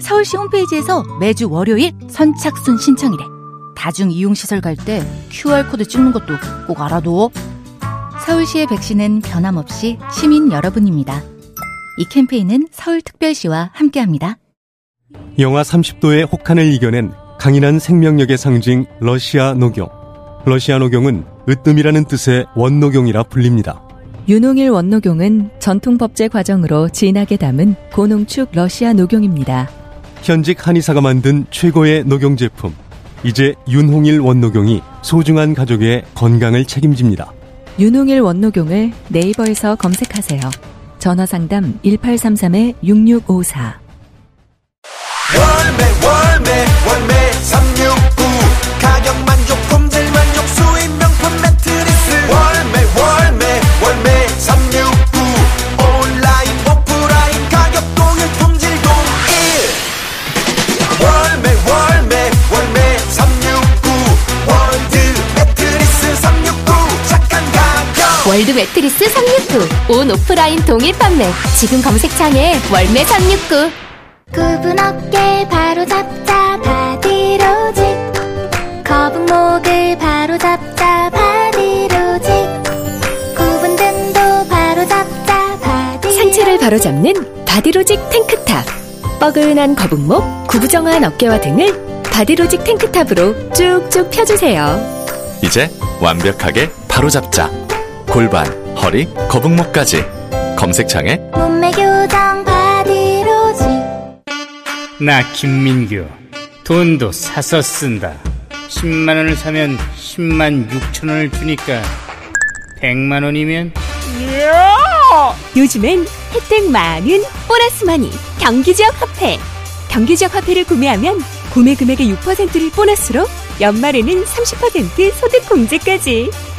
서울시 홈페이지에서 매주 월요일 선착순 신청이래. 다중 이용시설 갈 때 QR코드 찍는 것도 꼭 알아둬. 서울시의 백신은 변함없이 시민 여러분입니다. 이 캠페인은 서울특별시와 함께합니다. 영하 30도의 혹한을 이겨낸 강인한 생명력의 상징 러시아 녹용. 러시아 녹용은 으뜸이라는 뜻의 원녹용이라 불립니다. 윤홍일 원녹용은 전통 법제 과정으로 진하게 담은 고농축 러시아 녹용입니다. 현직 한의사가 만든 최고의 녹용 제품. 이제 윤홍일 원녹용이 소중한 가족의 건강을 책임집니다. 윤홍일 원녹용을 네이버에서 검색하세요. 전화 상담 1833-6654. 월매 월매 월매 월드 매트리스 369. 온 오프라인 동일 판매. 지금 검색창에 월매 369. 굽은 어깨 바로 잡자 바디로직 거북목을 바로 잡자 바디로직 굽은 등도 바로 잡자 바디 상체를 바로 잡는 바디로직 탱크탑. 뻐근한 거북목, 구부정한 어깨와 등을 바디로직 탱크탑으로 쭉쭉 펴주세요. 이제 완벽하게 바로잡자. 골반, 허리, 거북목까지. 검색창에 몸매 교정 바디로직 나 김민규 돈도 사서 쓴다 10만 원을 사면 10만 6천 원을 주니까 100만 원이면 요즘엔 혜택 많은 보너스 마니 경기지역 화폐. 경기지역 화폐를 구매하면 구매 금액의 6%를 보너스로 연말에는 30% 소득 공제까지.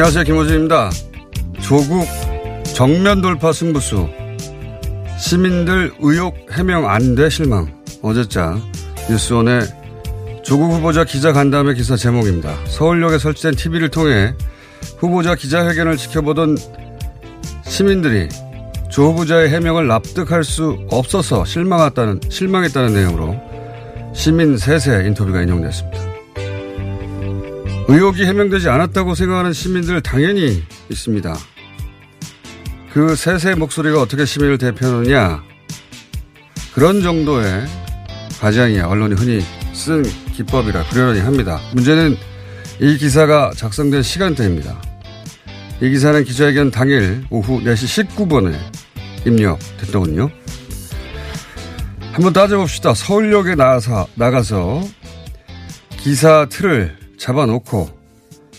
안녕하세요. 김호준입니다. 조국 정면 돌파 승부수. 시민들 의혹 해명 안 돼 실망. 어제자 뉴스원의 조국 후보자 기자 간담회 기사 제목입니다. 서울역에 설치된 TV를 통해 후보자 기자회견을 지켜보던 시민들이 조 후보자의 해명을 납득할 수 없어서 실망했다는, 실망했다는 내용으로 시민 셋의 인터뷰가 인용됐습니다. 의혹이 해명되지 않았다고 생각하는 시민들 당연히 있습니다. 그 셋의 목소리가 어떻게 시민을 대표하느냐. 그런 정도의 과장이야 언론이 흔히 쓴 기법이라 그러려니 합니다. 문제는 이 기사가 작성된 시간대입니다. 이 기사는 기자회견 당일 오후 4시 19분에 입력됐더군요. 한번 따져봅시다. 서울역에 나가서, 나가서 기사 틀을 잡아놓고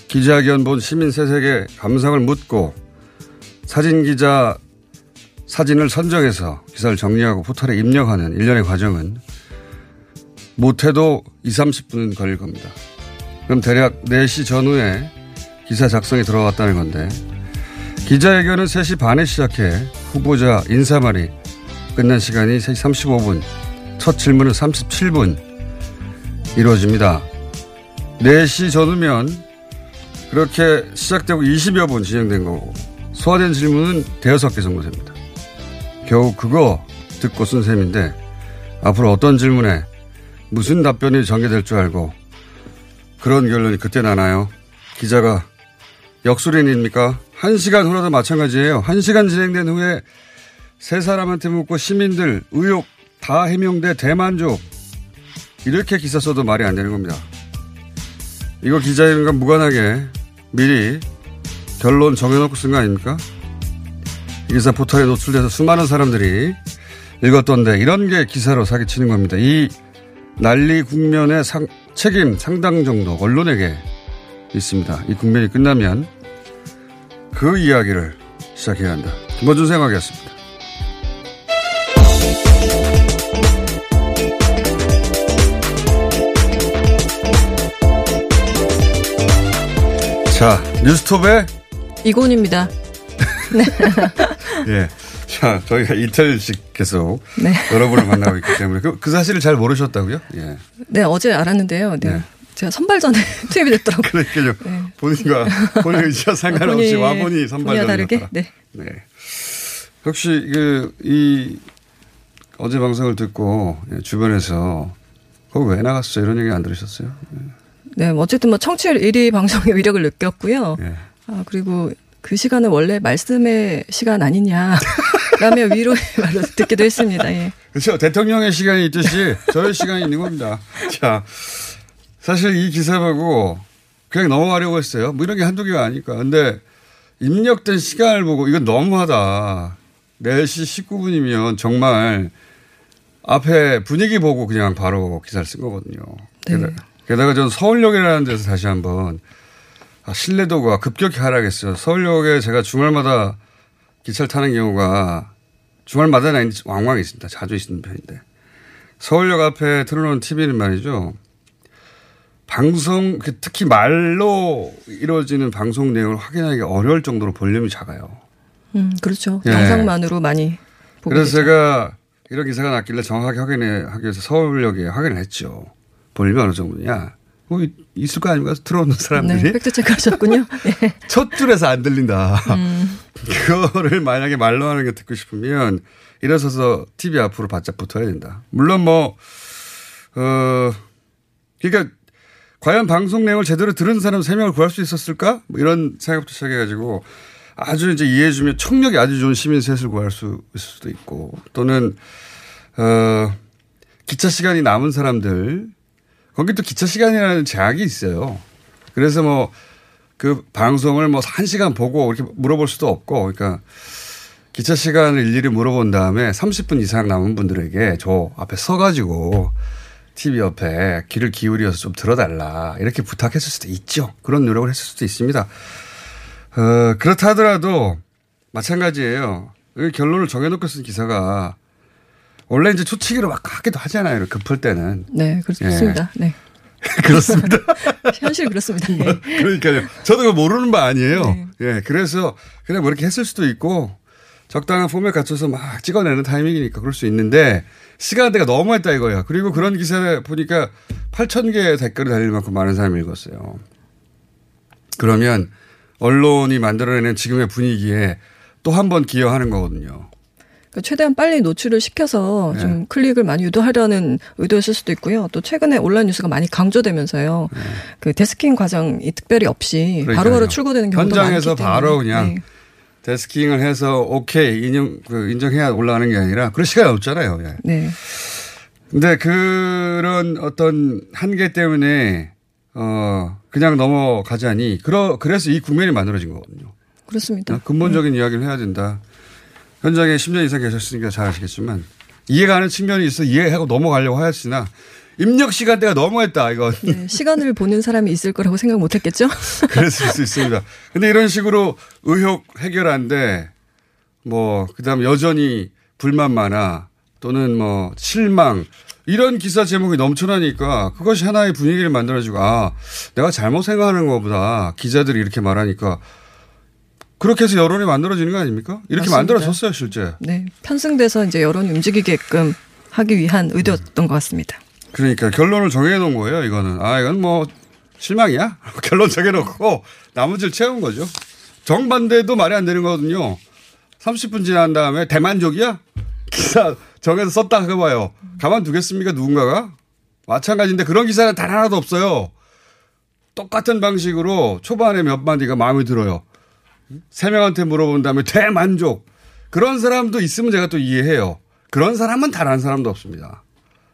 기자회견 본 시민 셋에게 감상을 묻고 사진 기자 사진을 선정해서 기사를 정리하고 포털에 입력하는 일련의 과정은 못해도 2, 30분은 걸릴 겁니다. 그럼 대략 4시 전후에 기사 작성이 들어갔다는 건데 기자회견은 3시 반에 시작해 후보자 인사말이 끝난 시간이 3시 35분 첫 질문은 37분 이루어집니다. 4시 전후면 그렇게 시작되고 20여 분 진행된 거고 소화된 질문은 대여섯 개 정도 됩니다. 겨우 그거 듣고 쓴 셈인데 앞으로 어떤 질문에 무슨 답변이 전개될 줄 알고 그런 결론이 그때 나나요? 기자가 역술인입니까? 한 시간 후라도 마찬가지예요. 한 시간 진행된 후에 세 사람한테 묻고 시민들 의혹 다 해명돼 대만족. 이렇게 기사 써도 말이 안 되는 겁니다. 이거 기자회견과 무관하게 미리 결론 정해놓고 쓴 거 아닙니까? 이 기사 포털에 노출돼서 수많은 사람들이 읽었던데 이런 게 기사로 사기치는 겁니다. 이 난리 국면의 상, 책임 상당 정도 언론에게 있습니다. 이 국면이 끝나면 그 이야기를 시작해야 한다. 김어준 생각이었습니다. 자, 뉴스톱의 이곤입니다. 네. 예. 자, 저희가 이틀씩 계속 네. 여러분을 만나고 있기 때문에 그, 그 사실을 잘 모르셨다고요? 예. 네, 어제 알았는데요. 네. 네. 제가 선발전에 투입이 됐더라고요. 그러니까요. 본인과 본인 의지와 상관없이 본인, 와보니 선발전이었다. 다르게? 네. 네. 혹시 그, 이 어제 방송을 듣고 예, 주변에서 거기 왜 나갔어? 이런 얘기 안 들으셨어요? 네, 뭐 어쨌든 뭐 청취율 1위 방송의 위력을 느꼈고요. 예. 아, 그리고 그 시간은 원래 말씀의 시간 아니냐. 라며 위로의 말을 듣기도 했습니다. 예. 그렇죠. 대통령의 시간이 있듯이 저의 시간이 있는 겁니다. 자, 사실 이 기사 보고 그냥 넘어가려고 했어요. 뭐 이런 게 한두 개가 아니까. 근데 입력된 시간을 보고 이건 너무하다. 4시 19분이면 정말 앞에 분위기 보고 그냥 바로 기사를 쓴 거거든요. 네. 게다가, 전 서울역이라는 데서 다시 한번 아, 신뢰도가 급격히 하락했어요. 서울역에 제가 주말마다 기차를 타는 경우가 주말마다는 아닌지 왕왕 있습니다. 자주 있는 편인데. 서울역 앞에 틀어놓은 TV는 말이죠. 방송, 그 특히 말로 이루어지는 방송 내용을 확인하기 어려울 정도로 볼륨이 작아요. 음, 그렇죠. 예. 영상만으로 많이 그래서 계죠. 제가 이런 기사가 났길래 정확하게 확인해, 하기 위해서 서울역에 확인을 했죠. 볼륨이 어느 정도냐. 있을 거 아닙니까? 들어오는 사람들이. 네, 팩트체크 하셨군요. 예. 첫 줄에서 안 들린다. 음. 그거를 만약에 말로 하는 게 듣고 싶으면 일어서서 TV 앞으로 바짝 붙어야 된다. 물론 뭐, 어, 그러니까 과연 방송 내용을 제대로 들은 사람 3명을 구할 수 있었을까? 뭐 이런 생각부터 시작해가지고 아주 이제 이해해주면 청력이 아주 좋은 시민 셋을 구할 수 있을 수도 있고 또는, 어, 기차 시간이 남은 사람들 거기 또 기차 시간이라는 제약이 있어요. 그래서 뭐 그 방송을 뭐 한 시간 보고 이렇게 물어볼 수도 없고 그러니까 기차 시간을 일일이 물어본 다음에 30분 이상 남은 분들에게 저 앞에 서가지고 TV 옆에 귀를 기울여서 좀 들어달라 이렇게 부탁했을 수도 있죠. 그런 노력을 했을 수도 있습니다. 어, 그렇다 하더라도 마찬가지예요. 이 결론을 정해놓고 쓴 기사가 원래 이제 초치기로 막 하기도 하잖아요. 급할 때는. 네, 그렇습니다. 네. 그렇습니다. 현실 그렇습니다. 예. 그러니까요. 저도 모르는 바 아니에요. 네. 예. 그래서 그냥 뭐 이렇게 했을 수도 있고 적당한 폼에 갖춰서 막 찍어내는 타이밍이니까 그럴 수 있는데 시간대가 너무 했다 이거야. 그리고 그런 기사를 보니까 8천 개의 댓글을 달릴 만큼 많은 사람이 읽었어요. 그러면 언론이 만들어내는 지금의 분위기에 또 한 번 기여하는 거거든요. 그러니까 최대한 빨리 노출을 시켜서 네. 좀 클릭을 많이 유도하려는 의도였을 수도 있고요. 또 최근에 온라인 뉴스가 많이 강조되면서요. 그 데스킹 과정이 특별히 없이 네. 그러니까요. 바로바로 출고되는 경우도 현장에서 많기 때문에. 바로 그냥 네. 데스킹을 해서 오케이 인정 그 인정해야 올라가는 게 아니라 그럴 시간이 없잖아요. 예. 네. 근데 그런 어떤 한계 때문에 어 그냥 넘어가자니 그러 그래서 이 국면이 만들어진 거거든요. 그렇습니다. 근본적인 이야기를 해야 된다. 현장에 10년 이상 계셨으니까 잘 아시겠지만 이해가 안 하는 측면이 있어 이해하고 넘어가려고 하였으나 입력 시간대가 너무했다 이건 네, 시간을 보는 사람이 있을 거라고 생각 못 했겠죠? 그랬을 수 있습니다. 근데 이런 식으로 의혹 해결한데 뭐 그다음 여전히 불만 많아 또는 뭐 실망 이런 기사 제목이 넘쳐나니까 그것이 하나의 분위기를 만들어주고 아 내가 잘못 생각하는 것보다 기자들이 이렇게 말하니까 그렇게 해서 여론이 만들어지는 거 아닙니까? 이렇게 맞습니다. 만들어졌어요 실제. 네. 편승돼서 이제 여론이 움직이게끔 하기 위한 의도였던 것 같습니다. 그러니까 결론을 정해놓은 거예요 이거는. 아 이건 뭐 실망이야? 결론 정해놓고 나머지를 채운 거죠. 정반대도 말이 안 되는 거거든요. 30분 지난 다음에 대만족이야? 기사 정해서 썼다 해봐요. 가만두겠습니까 누군가가? 마찬가지인데 그런 기사는 단 하나도 없어요. 똑같은 방식으로 초반에 몇 마디가 마음에 들어요. 세 명한테 물어본 다음에 대만족. 그런 사람도 있으면 제가 또 이해해요. 그런 사람은 단한 사람도 없습니다.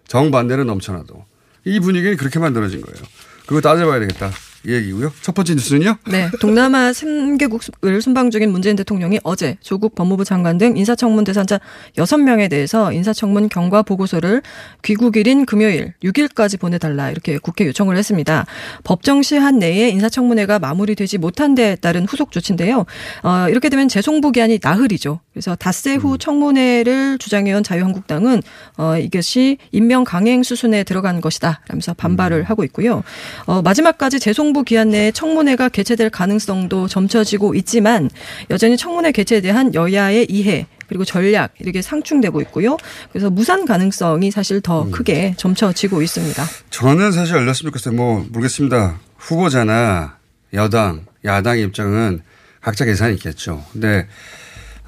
정반대는 넘쳐나도. 이 분위기는 그렇게 만들어진 거예요. 그거 따져봐야 되겠다. 이 얘기고요. 첫 번째 뉴스는요? 네, 동남아 3개국을 순방 중인 문재인 대통령이 어제 조국 법무부 장관 등 인사청문 대상자 6명에 대해서 인사청문 경과 보고서를 귀국일인 금요일 6일까지 보내달라 이렇게 국회 요청을 했습니다. 법정 시한 내에 인사청문회가 마무리되지 못한 데에 따른 후속 조치인데요. 어, 이렇게 되면 재송부 기한이 나흘이죠. 그래서 닷새 후 청문회를 주장해온 자유한국당은 어, 이것이 임명 강행 수순에 들어간 것이다 라면서 반발을 하고 있고요. 어, 마지막까지 재송부 기한 내에 청문회가 개최될 가능성도 점쳐지고 있지만 여전히 청문회 개최에 대한 여야의 이해 그리고 전략 이렇게 상충되고 있고요. 그래서 무산 가능성이 사실 더 크게 점쳐지고 있습니다. 저는 사실 열렸으면 좋겠어요. 뭐, 모르겠습니다. 후보자나 여당, 야당 입장은 각자 계산이 있겠죠. 근데,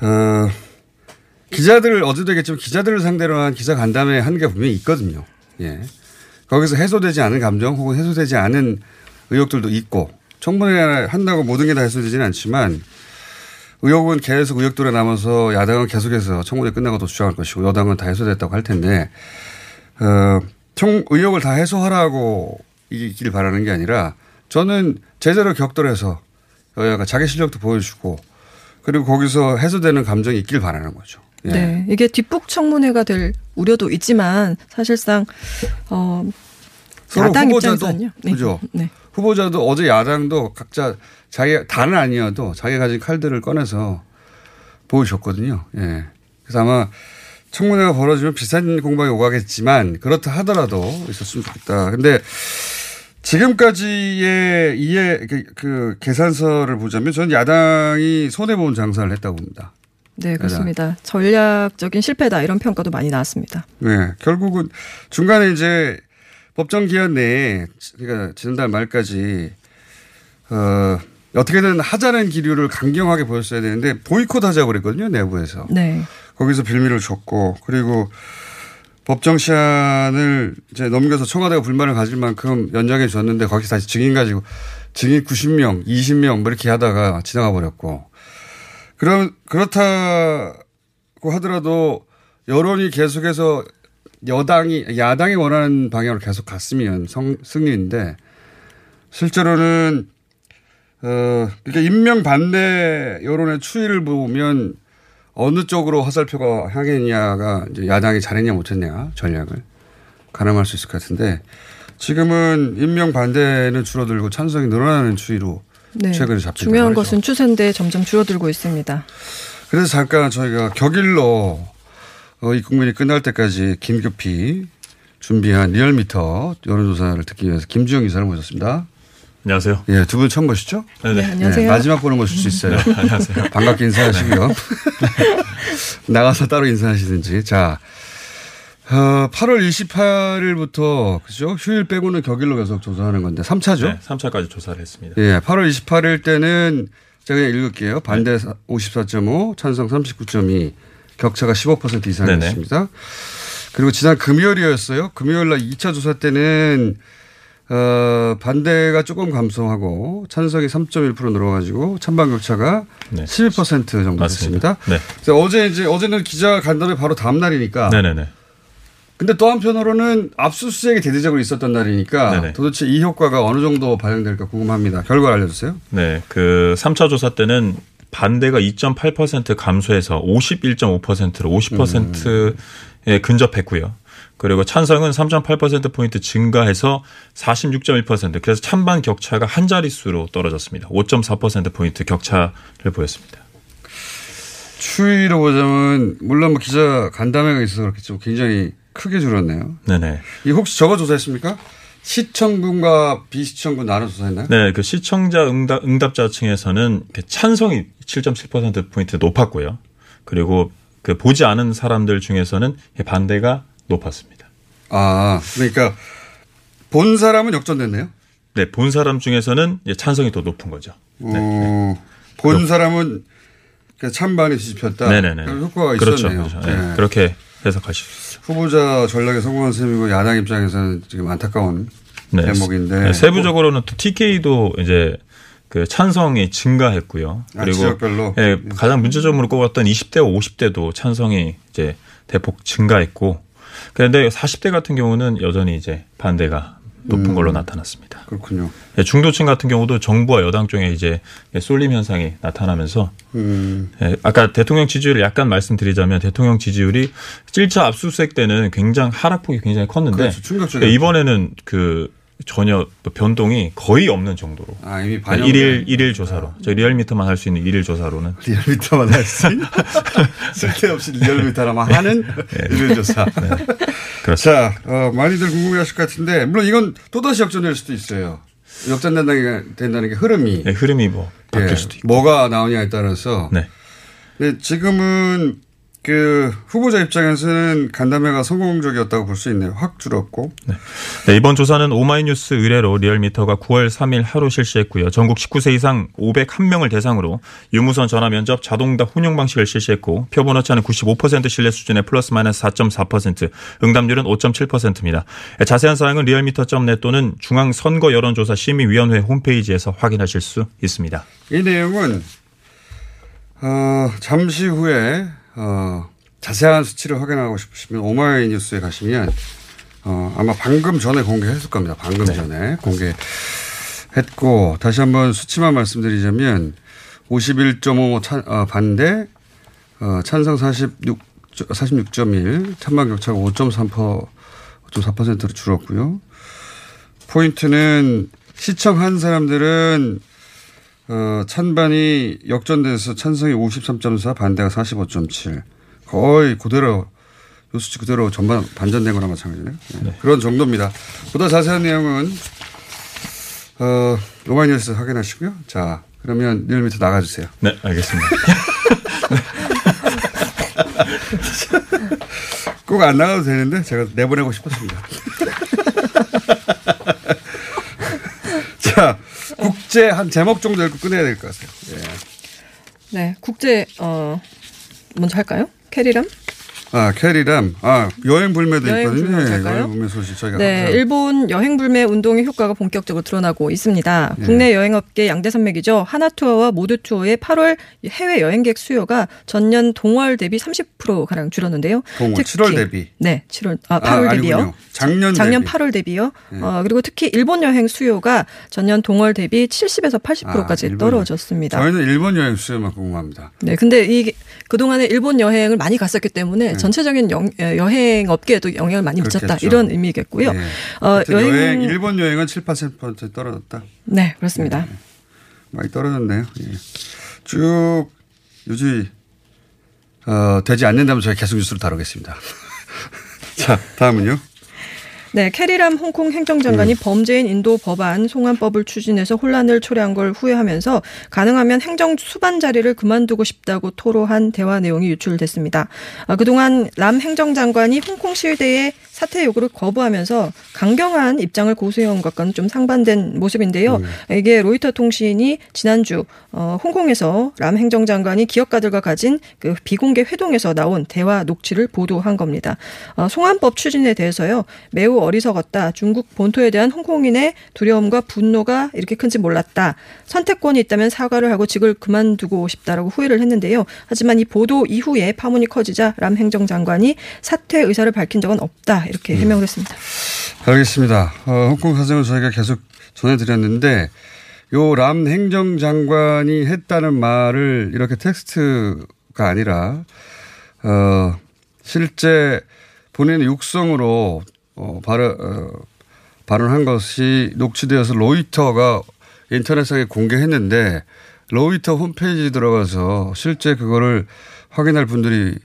어, 기자들을 어제도 얘기했지만 기자들을 상대로 한 기사 간담회 한계가 분명히 있거든요. 예. 거기서 해소되지 않은 감정 혹은 해소되지 않은 의혹들도 있고 청문회 한다고 모든 게 다 해소되지는 않지만 의혹은 계속 의혹들에 남아서 야당은 계속해서 청문회 끝나고도 주장할 것이고 여당은 다 해소됐다고 할 텐데 어, 총 의혹을 다 해소하라고 이길 바라는 게 아니라 저는 제대로 격돌해서 여야가 자기 실력도 보여주고 그리고 거기서 해소되는 감정이 있길 바라는 거죠. 예. 네, 이게 뒷북 청문회가 될 우려도 있지만 사실상 어 야당 입장에서는요. 네. 그죠. 네. 후보자도 어제 야당도 각자 자기 다는 아니어도 자기 가진 칼들을 꺼내서 보여줬거든요. 예. 그래서 아마 청문회가 벌어지면 비슷한 공방이 오가겠지만 그렇다 하더라도 있었으면 좋겠다. 근데 지금까지의 이해 그, 그 계산서를 보자면 저는 야당이 손해 본 장사를 했다고 봅니다. 네, 그렇습니다. 전략적인 실패다 이런 평가도 많이 나왔습니다. 네, 결국은 중간에 이제 법정 기한 내에 그러니까 지난달 말까지 어 어떻게든 하자는 기류를 강경하게 보였어야 되는데 보이콧 하자고 그랬거든요 내부에서. 네. 거기서 빌미를 줬고 그리고 법정 시한을 이제 넘겨서 청와대가 불만을 가질 만큼 연장해 줬는데 거기서 다시 증인 가지고 증인 90명, 20명 뭐 이렇게 하다가 지나가 버렸고 그럼 그렇다고 하더라도 여론이 계속해서 여당이 야당이 원하는 방향으로 계속 갔으면 성, 승리인데 실제로는 어 그러니까 임명 반대 여론의 추이를 보면 어느 쪽으로 화살표가 향했냐가 이제 야당이 잘했냐 못했냐 전략을 가늠할 수 있을 것 같은데 지금은 임명 반대는 줄어들고 찬성이 늘어나는 추이로 네. 최근에 잡힌 중요한 것은 추세인데 점점 줄어들고 있습니다. 그래서 잠깐 저희가 격일로 어, 이 국민이 끝날 때까지 긴급히 준비한 리얼미터 여론조사를 듣기 위해서 김주영 기사를 모셨습니다. 안녕하세요. 예, 두 분 처음 보시죠? 네, 네. 안녕하세요. 마지막 보는 것일 수 있어요. 네, 안녕하세요. 반갑게 인사하시고요. 나가서 따로 인사하시든지. 자, 어, 8월 28일부터, 그죠? 휴일 빼고는 격일로 계속 조사하는 건데, 3차죠? 네, 3차까지 조사를 했습니다. 예, 8월 28일 때는 제가 그냥 읽을게요. 반대 54.5, 찬성 39.2, 격차가 15% 이상이었습니다. 그리고 지난 금요일이었어요. 금요일 날 2차 조사 때는 어, 반대가 조금 감소하고 찬성이 3.1% 늘어가지고 찬반 격차가 네. 11% 정도 맞습니다. 됐습니다. 네. 그래서 어제 이제 어제는 기자 간담회 바로 다음 날이니까. 네네네. 근데 또 한편으로는 압수수색이 대대적으로 있었던 날이니까 네네. 도대체 이 효과가 어느 정도 발생될까 궁금합니다. 결과 알려주세요. 네, 그 3차 조사 때는 반대가 2.8% 감소해서 51.5%로 50%에 근접했고요. 그리고 찬성은 3.8%포인트 증가해서 46.1% 그래서 찬반 격차가 한 자릿수로 떨어졌습니다. 5.4%포인트 격차를 보였습니다. 추이로 보자면 물론 뭐 기자 간담회가 있어서 그렇겠지만 굉장히 크게 줄었네요. 네네. 이 혹시 저거 조사했습니까? 시청군과 비시청군 나눠 조사했나요? 네, 그 시청자 응답, 응답자층에서는 찬성이 7.7%포인트 높았고요. 그리고 그 보지 않은 사람들 중에서는 반대가 높았습니다. 아, 그러니까 본 사람은 역전됐네요. 네, 본 사람 중에서는 찬성이 더 높은 거죠. 어, 본 사람은 찬반이 뒤집혔다. 네네네. 그런 효과가 그렇죠. 있었네요. 그렇죠. 네, 네. 그렇게 있죠. 후보자 전략에 성공한 셈이고 야당 입장에서는 지금 안타까운 네. 대목인데 네, 세부적으로는 또 TK도 이제 그 찬성이 증가했고요. 아, 그리고 지역별로? 예, 가장 문제점으로 꼽았던 20대와 50대도 찬성이 이제 대폭 증가했고 그런데 40대 같은 경우는 여전히 이제 반대가 높은 음. 걸로 나타났습니다. 그렇군요. 예, 중도층 같은 경우도 정부와 여당 쪽에 이제 쏠림 현상이 나타나면서 음. 예, 아까 대통령 지지율을 약간 말씀드리자면 대통령 지지율이 1차 압수수색 때는 굉장히 하락폭이 굉장히 컸는데 그렇죠. 예, 이번에는 그 전혀 변동이 거의 없는 정도로 아, 이미 네, 반영된. 일일 일일 조사로 저희 리얼미터만 할 수 있는 일일 조사로는 리얼미터만 할 수 있는 쓸데없이 리얼미터라만 하는 일일 조사. 그렇습니다. 자, 어, 많이들 궁금해하실 것 같은데 물론 이건 또 다시 역전될 수도 있어요. 역전된다는 게, 된다는 게 흐름이 네, 흐름이 뭐 바뀔 예, 수도 있고 뭐가 나오냐에 따라서. 네. 네, 지금은 그 후보자 입장에서는 간담회가 성공적이었다고 볼 수 있네요. 확 줄었고. 네, 이번 조사는 오마이뉴스 의뢰로 리얼미터가 9월 3일 하루 실시했고요. 전국 19세 이상 501명을 대상으로 유무선 전화 면접 자동답 혼용 방식을 실시했고 표본 오차는 95% 신뢰 수준의 플러스 마이너스 4.4% 응답률은 5.7%입니다. 자세한 사항은 리얼미터.net 또는 중앙 선거 여론조사 심의위원회 홈페이지에서 확인하실 수 있습니다. 이 내용은 어, 잠시 후에 어, 자세한 수치를 확인하고 싶으시면 오마이뉴스에 가시면 어, 아마 방금 전에 공개했을 겁니다. 방금 전에 공개했고 다시 한번 수치만 말씀드리자면 51.5 찬, 어, 반대 어, 찬성 46 46.1 찬반 격차가 5.3% 5.4%로 줄었고요. 포인트는 시청 한 사람들은 어, 찬반이 역전돼서 찬성이 53.4, 반대가 45.7. 거의 그대로, 요 수치 그대로 전반 반전된 거나 마찬가지네요. 네. 그런 정도입니다. 보다 자세한 내용은, 어, 오마이뉴스 확인하시고요. 자, 그러면 리얼미터 나가주세요. 네, 알겠습니다. 꼭 안 나가도 되는데 제가 내보내고 싶었습니다. 자, 국제 한 제목 정도 읽고 끝내야 될 것 같아요. 예. 네, 국제 어 먼저 할까요? 캐리 람? 아, 캐리 람. 아, 여행 불매도 여행 있거든요. 불매 네? 여행 불매 소식 저희가 네, 항상 일본 여행 불매 운동의 효과가 본격적으로 드러나고 있습니다. 네. 국내 여행업계 양대 산맥이죠. 하나투어와 모두투어의 8월 해외 여행객 수요가 전년 동월 대비 30% 가량 줄었는데요. 동월, 특히- 7월 대비. 네, 7월 아 아, 8월 대비요. 아니군요. 작년 작년 대비. 8월 대비요. 네. 어, 그리고 특히 일본 여행 수요가 전년 동월 대비 70에서 80%까지 아, 떨어졌습니다. 저희는 일본 여행 수요만 궁금합니다. 네, 근데 이 그동안에 일본 여행을 많이 갔었기 때문에 전체적인 영- 어, 여행 업계에도 영향을 많이 미쳤다. 네. 그렇겠죠. 이런 의미겠고요. 네. 어, 여행, 여행, 일본 여행은 7, 8% 떨어졌다. 네, 그렇습니다. 많이 떨어졌네요. 예. 쭉 유지 어, 되지 않는다면 저희 계속 뉴스로 다루겠습니다. 자, 다음은요. 네, 캐리람 홍콩 행정장관이 음. 범죄인 인도 법안 송환법을 추진해서 혼란을 초래한 걸 후회하면서 가능하면 행정 수반 자리를 그만두고 싶다고 토로한 대화 내용이 유출됐습니다. 아, 그동안 람 행정장관이 홍콩 시위대의 사퇴 요구를 거부하면서 강경한 입장을 고수해온 것과는 좀 상반된 모습인데요. 음. 이게 로이터 통신이 지난주 어, 홍콩에서 람 행정장관이 기업가들과 가진 그 비공개 회동에서 나온 대화 녹취를 보도한 겁니다. 어, 송환법 추진에 대해서요 매우 어리석었다. 중국 본토에 대한 홍콩인의 두려움과 분노가 이렇게 큰지 몰랐다. 선택권이 있다면 사과를 하고 직을 그만두고 싶다라고 후회를 했는데요. 하지만 이 보도 이후에 파문이 커지자 람 행정장관이 사퇴 의사를 밝힌 적은 없다 이렇게 음. 해명을 했습니다. 알겠습니다. 어, 홍콩 사정을 저희가 계속 전해드렸는데 요 람 행정장관이 했다는 말을 이렇게 텍스트가 아니라 어, 실제 본인의 육성으로 어, 발언, 어, 발언한 것이 녹취되어서 로이터가 인터넷상에 공개했는데 로이터 홈페이지 들어가서 실제 그거를 확인할 분들이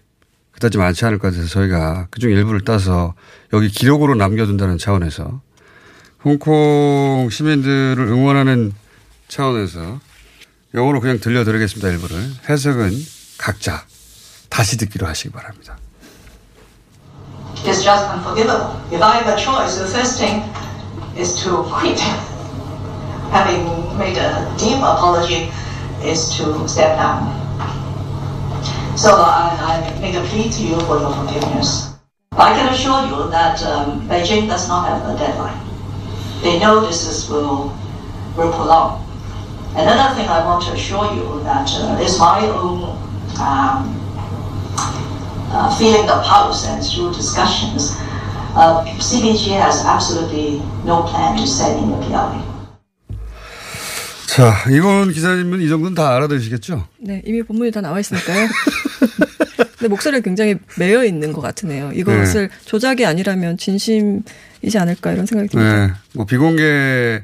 그다지 많지 않을 것 같아서 저희가 그중 일부를 따서 여기 기록으로 남겨둔다는 차원에서 홍콩 시민들을 응원하는 차원에서 영어로 그냥 들려드리겠습니다. 일부를. 해석은 각자 다시 듣기로 하시기 바랍니다. It's just unforgivable. If I have a choice, the first thing is to quit. Having made a deep apology is to step down. So I, I make a plea to you for your forgiveness. I can assure you that um, Beijing does not have a deadline. They know this is, will, will prolong. Another thing I want to assure you that uh, is my own um, uh, feeling the pulse and through discussions, uh, CBG has absolutely no plan to send in the PRA. 자, 이건 기자님은 이 정도는 다 알아들으시겠죠? 네, 이미 본문이 다 나와 있으니까요. 근데 목소리가 굉장히 매여 있는 것 같으네요. 이것을 네. 조작이 아니라면 진심이지 않을까 이런 생각이 듭니다. 네. 뭐 비공개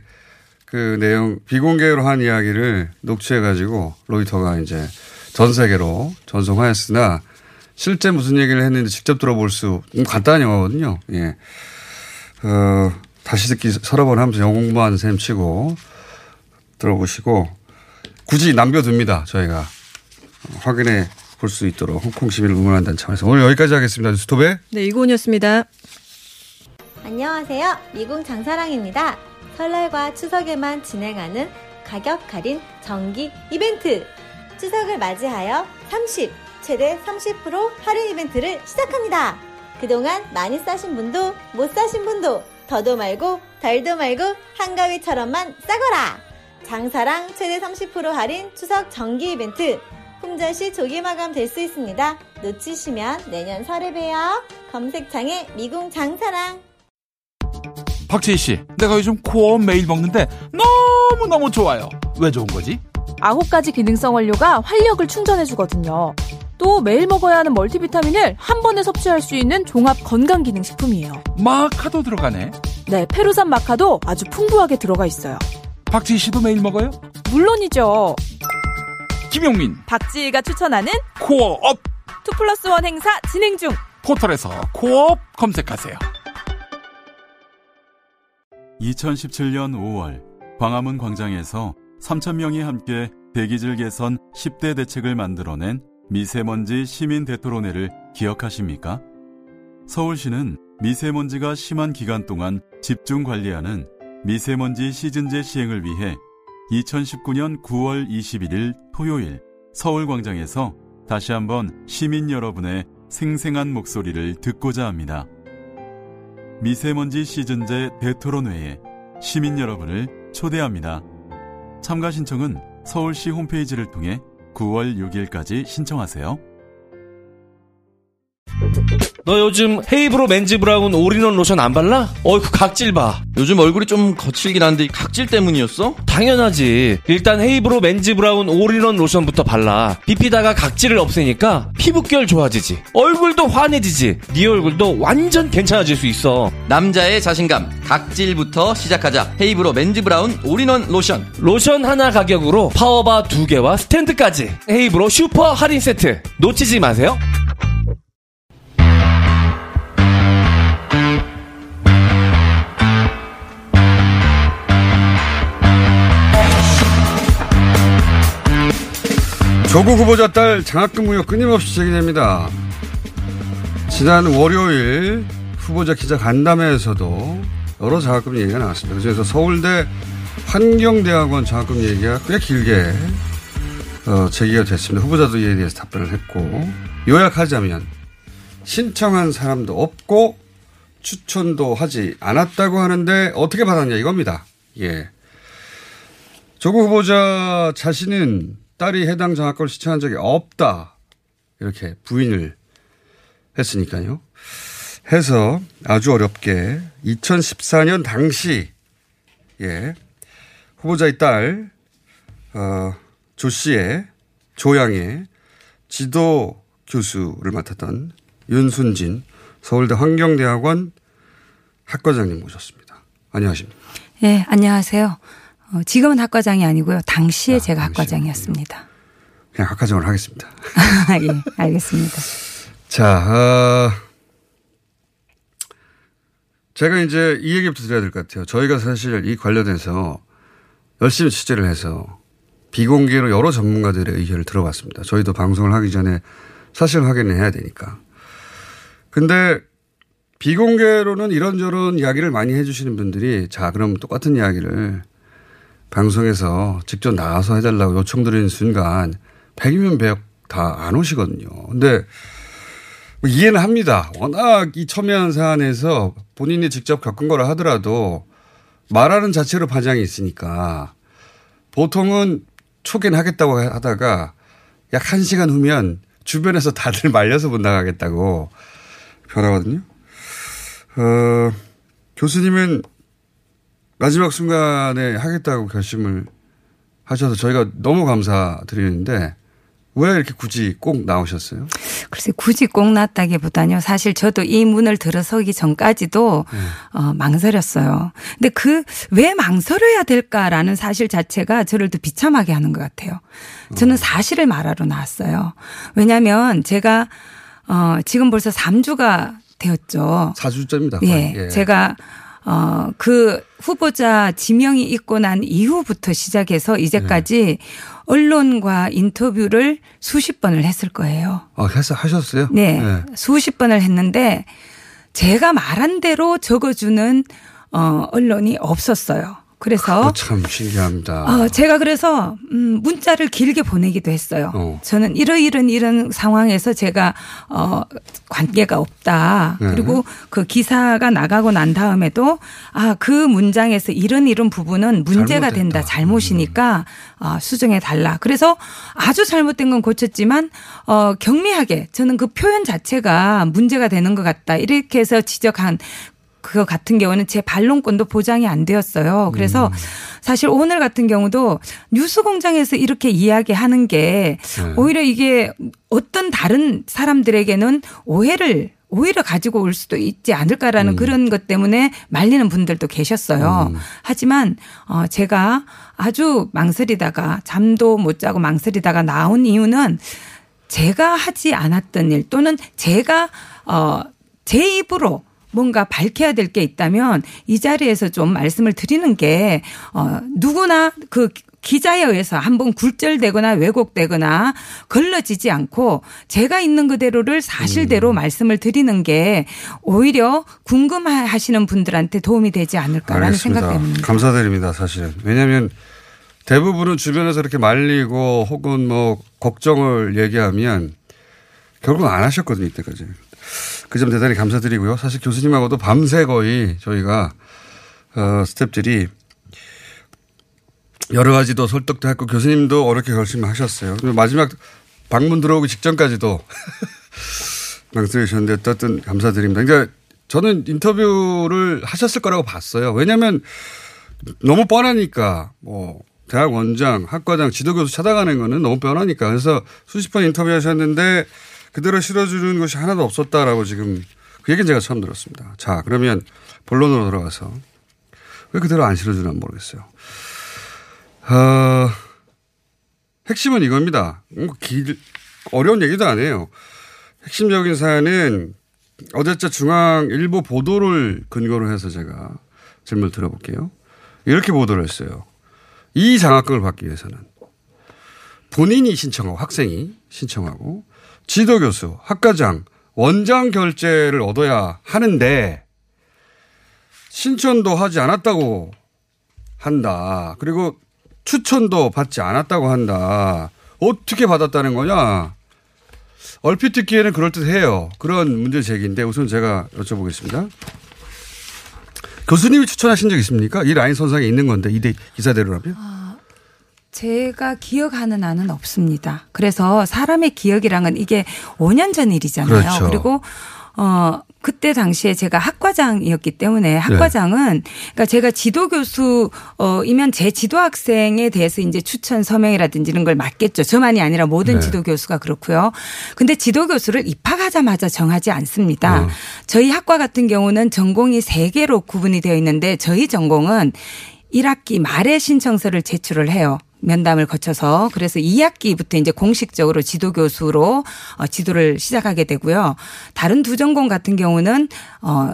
그 내용, 비공개로 한 이야기를 녹취해가지고 로이터가 이제 전 세계로 전송하였으나 실제 무슨 얘기를 했는지 직접 들어볼 수, 음, 간단한 영화거든요. 예. 어, 다시 듣기 서너 번 하면서 영어 공부하는 셈 치고 들어보시고 굳이 남겨둡니다. 저희가 확인해 볼 수 있도록 홍콩 시민을 응원한다는 차원에서 오늘 여기까지 하겠습니다. 뉴스톱에 네, 이고은이었습니다. 안녕하세요. 미궁 장사랑입니다. 설날과 추석에만 진행하는 가격 할인 정기 이벤트. 추석을 맞이하여 30, 최대 30% 할인 이벤트를 시작합니다. 그동안 많이 싸신 분도 못 싸신 분도 더도 말고 덜도 말고 한가위처럼만 싸거라. 장사랑 최대 30% 할인 추석 정기 이벤트. 품절시 조기 마감 될 수 있습니다. 놓치시면 내년 설에 봬요. 검색창에 미궁 장사랑. 박재희 씨, 내가 요즘 코어 매일 먹는데 너무너무 좋아요. 왜 좋은 거지? 아홉 가지 기능성 원료가 활력을 충전해주거든요. 또 매일 먹어야 하는 멀티비타민을 한 번에 섭취할 수 있는 종합 건강 기능식품이에요. 마카도 들어가네. 네, 페루산 마카도 아주 풍부하게 들어가 있어요. 박재희 씨도 매일 먹어요? 물론이죠. 김용민, 박지희가 추천하는 코어업 two plus one 행사 진행 중. 포털에서 코어업 검색하세요. 2017년 5월 광화문 광장에서 3,000명이 함께 대기질 개선 10대 대책을 만들어낸 미세먼지 시민 대토론회를 기억하십니까? 서울시는 미세먼지가 심한 기간 동안 집중 관리하는 미세먼지 시즌제 시행을 위해 2019년 9월 21일 토요일 서울광장에서 다시 한번 시민 여러분의 생생한 목소리를 듣고자 합니다. 미세먼지 시즌제 대토론회에 시민 여러분을 초대합니다. 참가 신청은 서울시 홈페이지를 통해 9월 6일까지 신청하세요. 너 요즘 헤이브로 맨즈 브라운 올인원 로션 안 발라? 어이구 각질 봐. 요즘 얼굴이 좀 거칠긴 한데 각질 때문이었어? 당연하지. 일단 헤이브로 맨즈 브라운 올인원 로션부터 발라. 비피다가 각질을 없애니까 피부결 좋아지지. 얼굴도 환해지지. 네 얼굴도 완전 괜찮아질 수 있어. 남자의 자신감 각질부터 시작하자. 헤이브로 맨즈 브라운 올인원 로션. 로션 하나 가격으로 파워바 두 개와 스탠드까지. 헤이브로 슈퍼 할인 세트. 놓치지 마세요. 조국 후보자 딸 장학금 의혹 끊임없이 제기됩니다. 지난 월요일 후보자 기자 간담회에서도 여러 장학금 얘기가 나왔습니다. 그중에서 서울대 환경대학원 장학금 얘기가 꽤 길게 어, 제기가 됐습니다. 후보자도 이에 대해서 답변을 했고 요약하자면 신청한 사람도 없고 추천도 하지 않았다고 하는데 어떻게 받았냐 이겁니다. 예. 조국 후보자 자신은 딸이 해당 장학금을 신청한 적이 없다. 이렇게 부인을 했으니까요. 해서 아주 어렵게 2014년 당시 예 후보자의 딸 어, 조 씨의 조양의 지도 교수를 맡았던 윤순진 서울대 환경대학원 학과장님 모셨습니다. 안녕하십니까? 네, 안녕하세요. 어, 지금은 학과장이 아니고요. 당시에 제가 학과장이었습니다. 그냥 학과장을 하겠습니다. 예, 알겠습니다. 자, 어, 제가 이제 이 얘기부터 드려야 될 것 같아요. 저희가 사실 이 관련해서 열심히 취재를 해서 비공개로 여러 전문가들의 의견을 들어봤습니다. 저희도 방송을 하기 전에 사실 확인을 해야 되니까. 근데 비공개로는 이런저런 이야기를 많이 해주시는 분들이 자, 그럼 똑같은 이야기를 방송에서 직접 나와서 해달라고 요청드리는 순간 100이면 100 다 안 오시거든요. 근데 뭐 이해는 합니다. 워낙 이 첨예한 사안에서 본인이 직접 겪은 거라 하더라도 말하는 자체로 반장이 있으니까 보통은 초기는 하겠다고 하다가 약한 시간 후면 주변에서 다들 말려서 못 나가겠다고 변하거든요. 어, 교수님은 마지막 순간에 하겠다고 결심을 하셔서 저희가 너무 감사드리는데 왜 이렇게 굳이 꼭 나오셨어요? 글쎄 굳이 꼭 났다기보다요. 사실 저도 이 문을 들어서기 전까지도 네. 어, 망설였어요. 근데 그 왜 망설여야 될까라는 사실 자체가 저를 더 비참하게 하는 것 같아요. 저는 사실을 말하러 나왔어요. 왜냐하면 제가 어, 지금 벌써 3주가 되었죠. 4주째입니다. 예, 제가 어, 그 후보자 지명이 있고 난 이후부터 시작해서 이제까지 언론과 인터뷰를 수십 번을 했을 거예요. 아, 해서 하셨어요? 네, 수십 번을 했는데 제가 말한 대로 적어주는 어, 언론이 없었어요. 그래서 참 신기합니다. 어, 제가 그래서 음, 문자를 길게 보내기도 했어요. 어. 저는 이러이런 이런 상황에서 제가 어, 관계가 없다. 네. 그리고 그 기사가 나가고 난 다음에도 아, 그 문장에서 이런 이런 부분은 문제가 된다. 잘못이니까 어, 수정해 달라. 그래서 아주 잘못된 건 고쳤지만 어, 경미하게 저는 그 표현 자체가 문제가 되는 것 같다. 이렇게 해서 지적한 그거 같은 경우는 제 반론권도 보장이 안 되었어요. 그래서 음. 사실 오늘 같은 경우도 뉴스 공장에서 이렇게 이야기하는 게 네. 오히려 이게 어떤 다른 사람들에게는 오해를 오히려 가지고 올 수도 있지 않을까라는 그런 것 때문에 말리는 분들도 계셨어요. 하지만 어 제가 아주 망설이다가 잠도 못 자고 망설이다가 나온 이유는 제가 하지 않았던 일 또는 제가 어제 입으로 뭔가 밝혀야 될 게 있다면 이 자리에서 좀 말씀을 드리는 게 어, 누구나 그 기자에 의해서 한번 굴절되거나 왜곡되거나 걸러지지 않고 제가 있는 그대로를 사실대로 말씀을 드리는 게 오히려 궁금하시는 분들한테 도움이 되지 않을까라는 생각 때문입니다. 감사드립니다, 사실은. 왜냐하면 대부분은 주변에서 이렇게 말리고 혹은 뭐 걱정을 얘기하면 결국은 안 하셨거든요, 이때까지. 그 점 대단히 감사드리고요. 사실 교수님하고도 밤새 거의 저희가 어, 스탭들이 여러 가지도 설득도 했고 교수님도 어렵게 결심하셨어요. 마지막 방문 들어오기 직전까지도 망설이셨는데 어쨌든 감사드립니다. 그러니까 저는 인터뷰를 하셨을 거라고 봤어요. 왜냐하면 너무 뻔하니까 뭐 대학 원장, 학과장, 지도교수 찾아가는 거는 너무 뻔하니까 그래서 수십 번 인터뷰하셨는데 그대로 실어주는 것이 하나도 없었다라고 지금 그 얘기는 제가 처음 들었습니다. 자 그러면 본론으로 들어가서 왜 그대로 안 실어주나 모르겠어요. 어, 핵심은 이겁니다. 뭐 길, 어려운 얘기도 아니에요. 핵심적인 사안은 어제자 중앙일보 보도를 근거로 해서 제가 질문을 들어볼게요. 이렇게 보도를 했어요. 이 장학금을 받기 위해서는 본인이 신청하고 학생이 신청하고 지도 교수, 학과장, 원장 결재를 얻어야 하는데 신청도 하지 않았다고 한다. 그리고 추천도 받지 않았다고 한다. 어떻게 받았다는 거냐? 얼핏 듣기에는 그럴듯해요. 그런 문제 제기인데 우선 제가 여쭤보겠습니다. 교수님이 추천하신 적 있습니까? 이 라인 선상에 있는 건데 이 기사대로라면? 제가 기억하는 안은 없습니다. 그래서 사람의 기억이랑은 이게 5년 전 일이잖아요. 그렇죠. 리고 어, 그때 당시에 제가 학과장이었기 때문에 학과장은 그러니까 제가 지도 교수이면 제 지도 학생에 대해서 이제 추천 서명이라든지 이런 걸 맡겠죠. 저만이 아니라 모든 네. 지도 교수가 그렇고요. 근데 지도 교수를 입학하자마자 정하지 않습니다. 어. 저희 학과 같은 경우는 전공이 세 개로 구분이 되어 있는데 저희 전공은 1학기 말에 신청서를 제출을 해요. 면담을 거쳐서 그래서 2학기부터 이제 공식적으로 지도 교수로 어, 지도를 시작하게 되고요. 다른 두 전공 같은 경우는 어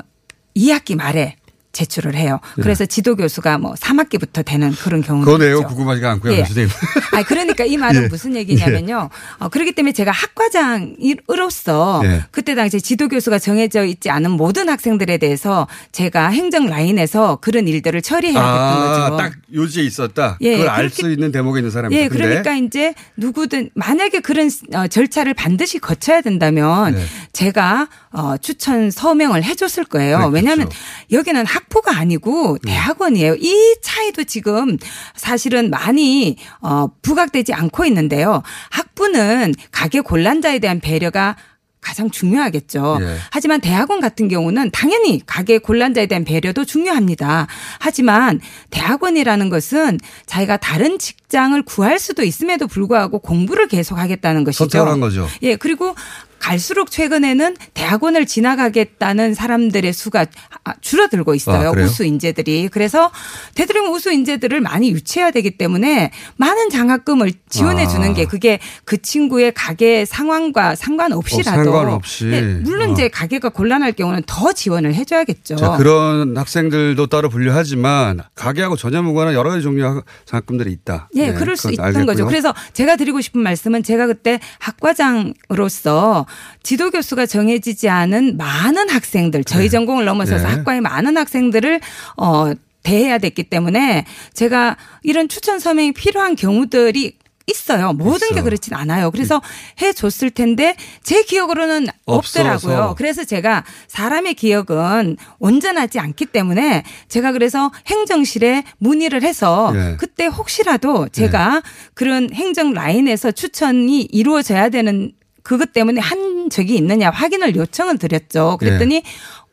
2학기 말에 제출을 해요. 예. 그래서 지도 교수가 뭐 3학기부터 되는 그런 경우도 그 내용. 궁금하지가 않고요, 예. 교수님. 아 그러니까 이 말은 예. 무슨 얘기냐면요. 어, 그렇기 때문에 제가 학과장으로서 예. 그때 당시 지도 교수가 정해져 있지 않은 모든 학생들에 대해서 제가 행정 라인에서 그런 일들을 처리해야겠던 아, 거죠. 딱 요지에 있었다. 예, 그걸 알 수 있는 대목에 있는 사람이죠. 예, 그러니까 이제 누구든 만약에 그런 어, 절차를 반드시 거쳐야 된다면 네. 제가 어, 추천 서명을 해줬을 거예요. 그렇겠죠. 왜냐하면 여기는 학부가 아니고 대학원이에요. 이 차이도 지금 사실은 많이 어, 부각되지 않고 있는데요. 학부는 가계 곤란자에 대한 배려가 가장 중요하겠죠. 예. 하지만 대학원 같은 경우는 당연히 가계 곤란자에 대한 배려도 중요합니다. 하지만 대학원이라는 것은 자기가 다른 직장을 구할 수도 있음에도 불구하고 공부를 계속 하겠다는 것이죠. 선택한 거죠. 예, 그리고 갈수록 최근에는 대학원을 지나가겠다는 사람들의 수가 아, 줄어들고 있어요. 아? 우수 인재들이. 그래서 되도록이면 우수 인재들을 많이 유치해야 되기 때문에 많은 장학금을 지원해 아. 주는 게 그게 그 친구의 가계 상황과 상관없이라도 어, 상관없이. 예, 물론 어. 이제 가계가 곤란할 경우는 더 지원을 해 줘야겠죠. 자, 그런 학생들도 따로 분류하지만 가게하고 전혀 무관한 여러 가지 종류의 장학금들이 있다. 예, 네, 그럴 수 있던 거죠. 알겠고요. 그래서 제가 드리고 싶은 말씀은 제가 그때 학과장으로서 지도 교수가 정해지지 않은 많은 학생들, 저희 전공을 넘어서서 네. 학과의 많은 학생들을 어 대해야 됐기 때문에 제가 이런 추천 서명이 필요한 경우들이 있어요. 모든 게 그렇진 않아요. 그래서 해 줬을 텐데 제 기억으로는 없더라고요. 없어서. 그래서 제가 사람의 기억은 온전하지 않기 때문에 제가 그래서 행정실에 문의를 해서 네. 그때 혹시라도 제가 그런 행정 라인에서 추천이 이루어져야 되는 그것 때문에 한 적이 있느냐 확인을 요청을 드렸죠. 그랬더니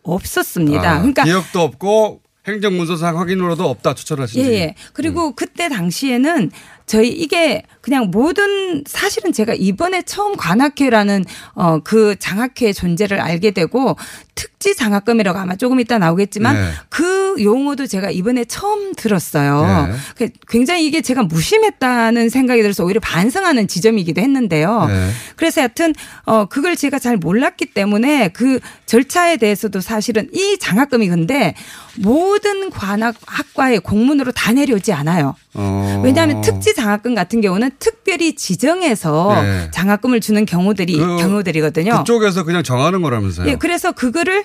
없었습니다. 네. 아, 그러니까 기억도 없고 행정문서상 확인으로도 없다 추천하신지. 예, 예. 그리고 그때 당시에는 저희 이게 그냥 모든 사실은 제가 이번에 처음 관학회라는 어 그 장학회의 존재를 알게 되고 특지 장학금이라고 아마 조금 이따 나오겠지만 네. 그 용어도 제가 이번에 처음 들었어요. 네. 그 굉장히 이게 제가 무심했다는 생각이 들어서 오히려 반성하는 지점이기도 했는데요. 네. 그래서 하여튼 어 그걸 제가 잘 몰랐기 때문에 그 절차에 대해서도 사실은 이 장학금이 근데 모든 관학 학과의 공문으로 다 내려오지 않아요. 어. 왜냐하면 특지 장학금 같은 경우는 특별히 지정해서 네. 장학금을 주는 경우들이 그- 경우들이거든요. 그쪽에서 그냥 정하는 거라면서요. 예, 그래서 그거를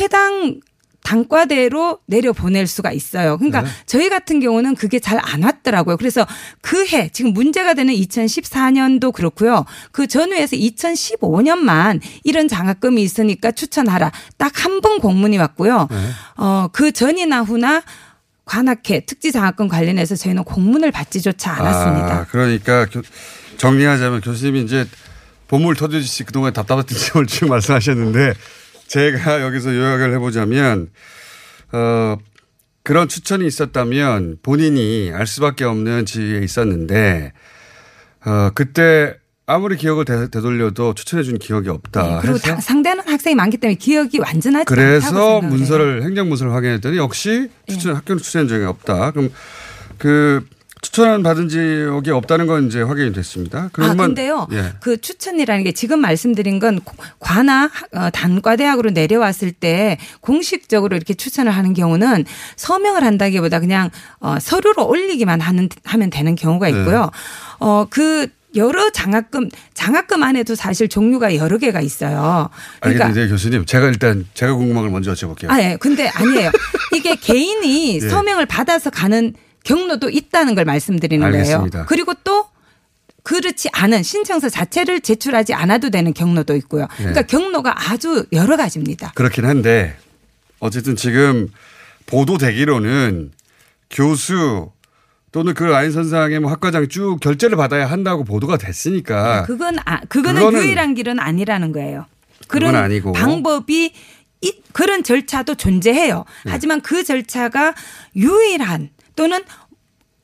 해당 단과대로 내려 보낼 수가 있어요. 그러니까 네. 저희 같은 경우는 그게 잘 안 왔더라고요. 그래서 그 해 지금 문제가 되는 2014년도 그렇고요. 그 전후에서 2015년만 이런 장학금이 있으니까 추천하라. 딱 한 번 공문이 왔고요. 네. 어, 그 전이나 후나 관학회 특지 장학금 관련해서 저희는 공문을 받지조차 않았습니다. 아, 그러니까 교- 정리하자면 교수님이 이제 보물 터지듯이 그동안 답답했던 점을 지금 말씀하셨는데 제가 여기서 요약을 해보자면 어 그런 추천이 있었다면 본인이 알 수밖에 없는 지위에 있었는데 어 그때 아무리 기억을 되, 되돌려도 추천해 준 기억이 없다. 네, 그리고 다- 상대는 학생이 많기 때문에 기억이 완전하지 그래서 생각을 해요. 문서를 행정 문서를 확인했더니 역시 네. 추천 학교는 추천한 적이 없다. 그럼 그 추천 받은 적이 없다는 건 이제 확인이 됐습니다. 아, 그러면 근데요. 예. 그 추천이라는 게 지금 말씀드린 건 관아 어, 단과 대학으로 내려왔을 때 공식적으로 이렇게 추천을 하는 경우는 서명을 한다기보다 그냥 어, 서류로 올리기만 하는 하면 되는 경우가 네. 있고요. 어, 그 여러 장학금 장학금 안에도 사실 종류가 여러 개가 있어요. 그러니까 알겠는데 교수님 제가 일단 제가 궁금한 걸 먼저 여쭤볼게요. 아, 예. 근데 아니에요. 이게 개인이 예. 서명을 받아서 가는 경로도 있다는 걸 말씀드리는 알겠습니다. 거예요. 그리고 또 그렇지 않은 신청서 자체를 제출하지 않아도 되는 경로도 있고요. 예. 그러니까 경로가 아주 여러 가지입니다. 그렇긴 한데 어쨌든 지금 보도되기로는 교수 또는 그 라인 선상의 뭐 학과장 쭉 결제를 받아야 한다고 보도가 됐으니까 그건 아, 그거는 그거는- 유일한 길은 아니라는 거예요. 그런 아니고. 방법이 이, 그런 절차도 존재해요. 네. 하지만 그 절차가 유일한 또는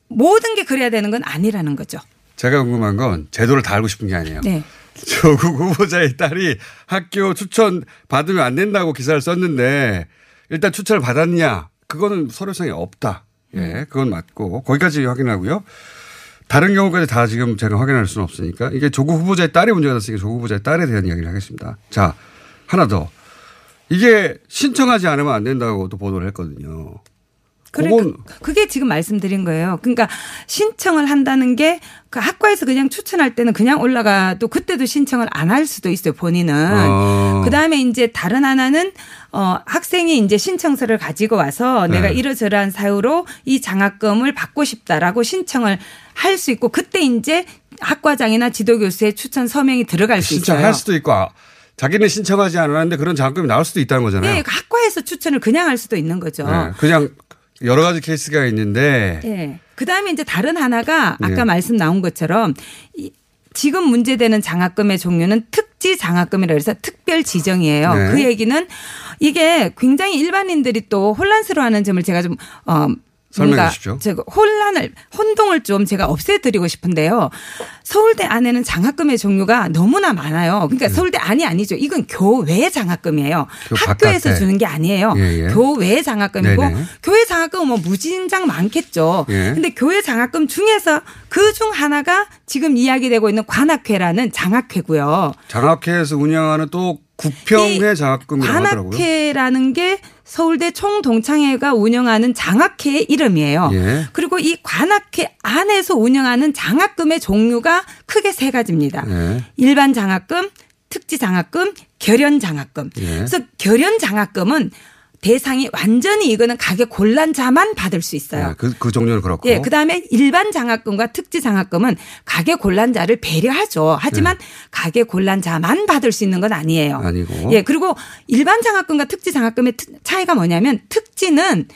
모든 게 그래야 되는 건 아니라는 거죠. 제가 궁금한 건 제도를 다 알고 싶은 게 아니에요. 네. 조국 후보자의 딸이 학교 추천 받으면 안 된다고 기사를 썼는데 일단 추천을 받았냐? 그거는 서류상에 없다. 예, 그건 맞고 거기까지 확인하고요. 다른 경우까지 다 지금 제가 확인할 수는 없으니까 이게 조국 후보자의 딸이 문제가 됐으니까 조국 후보자의 딸에 대한 이야기를 하겠습니다. 자, 하나 더. 이게 신청하지 않으면 안 된다고 또 보도를 했거든요. 그러니까 그게 지금 말씀드린 거예요. 그러니까 신청을 한다는 게 그 학과에서 그냥 추천할 때는 그냥 올라가도 그때도 신청을 안 할 수도 있어요. 본인은. 어. 그다음에 이제 다른 하나는 어 학생이 이제 신청서를 가지고 와서 내가 네. 이러저러한 사유로 이 장학금을 받고 싶다라고 신청을 할 수 있고 그때 이제 학과장이나 지도교수의 추천 서명이 들어갈 수 있어요. 신청할 수도 있고 아, 자기는 신청하지 않았는데 그런 장학금이 나올 수도 있다는 거잖아요. 네, 학과에서 추천을 그냥 할 수도 있는 거죠. 네, 그냥 여러 가지 케이스가 있는데 예. 그 다음에 이제 다른 하나가 아까 예. 말씀 나온 것처럼 이 지금 문제되는 장학금의 종류는 특지 장학금이라 해서 특별 지정이에요. 네. 그 얘기는 이게 굉장히 일반인들이 또 혼란스러워하는 점을 제가 좀 어. 설명해 주십시오. 제가 혼란을 혼동을 좀 제가 없애드리고 싶은데요. 서울대 안에는 장학금의 종류가 너무나 많아요. 그러니까 서울대 안이 아니죠. 이건 교외 장학금이에요. 네. 교 학교에서 바깥에. 주는 게 아니에요. 예, 예. 교외 장학금이고 네네. 교회 장학금은 뭐 무진장 많겠죠. 예. 근데 교회 장학금 중에서 그 중 하나가 지금 이야기되고 있는 관학회라는 장학회고요. 장학회에서 운영하는 또 구평회 장학금이라고 하더라고요. 관학회라는 게 서울대 총동창회가 운영하는 장학회의 이름이에요. 예. 그리고 이 관학회 안에서 운영하는 장학금의 종류가 크게 세 가지입니다. 예. 일반 장학금, 특지 장학금, 결연 장학금. 예. 그래서 결연 장학금은 대상이 완전히 이거는 가격 곤란자만 받을 수 있어요. 네, 그, 그 종류는 그렇고. 예, 그 다음에 일반 장학금과 특지 장학금은 가계 곤란자를 배려하죠. 하지만 가계 곤란자만 받을 수 있는 건 아니에요. 네. 아니고. 예, 그리고 일반 장학금과 특지 장학금의 트- 차이가 뭐냐면 특지는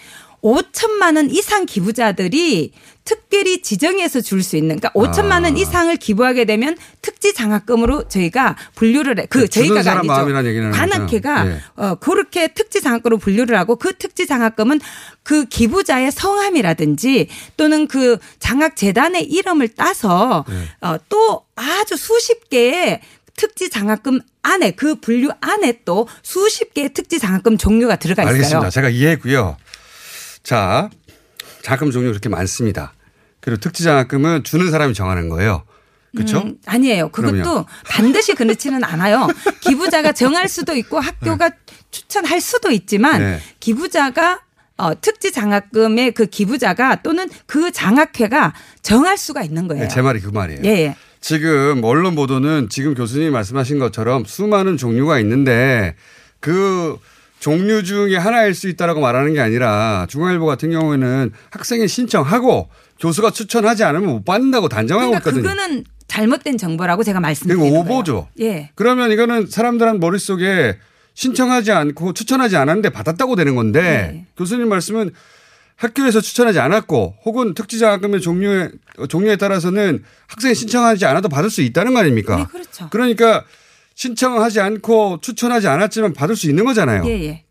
5천만 원 이상 기부자들이 특별히 지정해서 줄 수 있는 그러니까 5천만 원 아. 이상을 기부하게 되면 특지 장학금으로 저희가 분류를 해. 그 저희가가 사람 아니죠. 관학회가 하잖아요. 예. 어, 그렇게 특지 장학금으로 분류를 하고 그 특지 장학금은 그 기부자의 성함이라든지 또는 그 장학 재단의 이름을 따서 네. 어, 또 아주 수십 개의 특지 장학금 안에 그 분류 안에 또 수십 개의 특지 장학금 종류가 들어가 있어요. 알겠습니다. 제가 이해했고요. 자, 장학금 종류 그렇게 많습니다. 그리고 특지 장학금은 주는 사람이 정하는 거예요. 그렇죠? 음, 아니에요. 그것도 그럼요. 반드시 그렇지는 않아요. 기부자가 정할 수도 있고 학교가 추천할 수도 있지만 네. 기부자가 어, 특지 장학금의 그 기부자가 또는 그 장학회가 정할 수가 있는 거예요. 네, 제 말이 그 말이에요. 예, 예. 지금 언론 보도는 지금 교수님이 말씀하신 것처럼 수많은 종류가 있는데 그 종류 중에 하나일 수 있다라고 말하는 게 아니라 중앙일보 같은 경우에는 학생이 신청하고 교수가 추천하지 않으면 못 받는다고 단정하고 그러니까 있거든요. 그거는 잘못된 정보라고 제가 말씀드리는 거예요. 오보죠. 예. 그러면 이거는 사람들한 머릿속에 신청하지 않고 추천하지 않았는데 받았다고 되는 건데 네. 교수님 말씀은 학교에서 추천하지 않았고 혹은 특지장학금의 종류에 종류에 따라서는 학생이 신청하지 않아도 받을 수 있다는 거 아닙니까? 네, 그렇죠. 그러니까 신청하지 않고 추천하지 않았지만 받을 수 있는 거잖아요. 예, 예.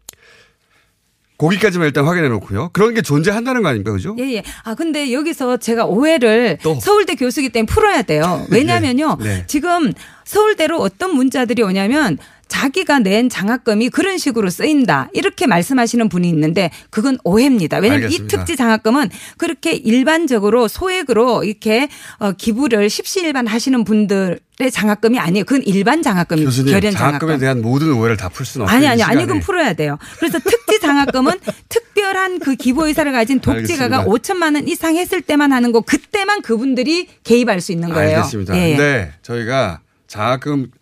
거기까지만 일단 확인해 놓고요. 그런 게 존재한다는 거 아닙니까? 그죠? 예, 예. 아, 근데 여기서 제가 오해를 서울대 교수기 때문에 풀어야 돼요. 왜냐면요. 네. 네. 지금 서울대로 어떤 문자들이 오냐면 자기가 낸 장학금이 그런 식으로 쓰인다. 이렇게 말씀하시는 분이 있는데 그건 오해입니다. 왜냐하면 알겠습니다. 이 특지 장학금은 그렇게 일반적으로 소액으로 이렇게 어, 기부를 십시일반 하시는 분들 의 장학금이 아니에요. 그건 일반 장학금이 교수님 결연 장학금에 장학금. 대한 모든 오해를 다 풀 수는 없어요. 아니 이 아니 아니. 이건 풀어야 돼요. 그래서 특지 장학금은 특별한 그 기부 의사를 가진 독지가가 알겠습니다. 5천만 원 이상 했을 때만 하는 거 그때만 그분들이 개입할 수 있는 거예요. 알겠습니다. 예, 예. 저희가 장학금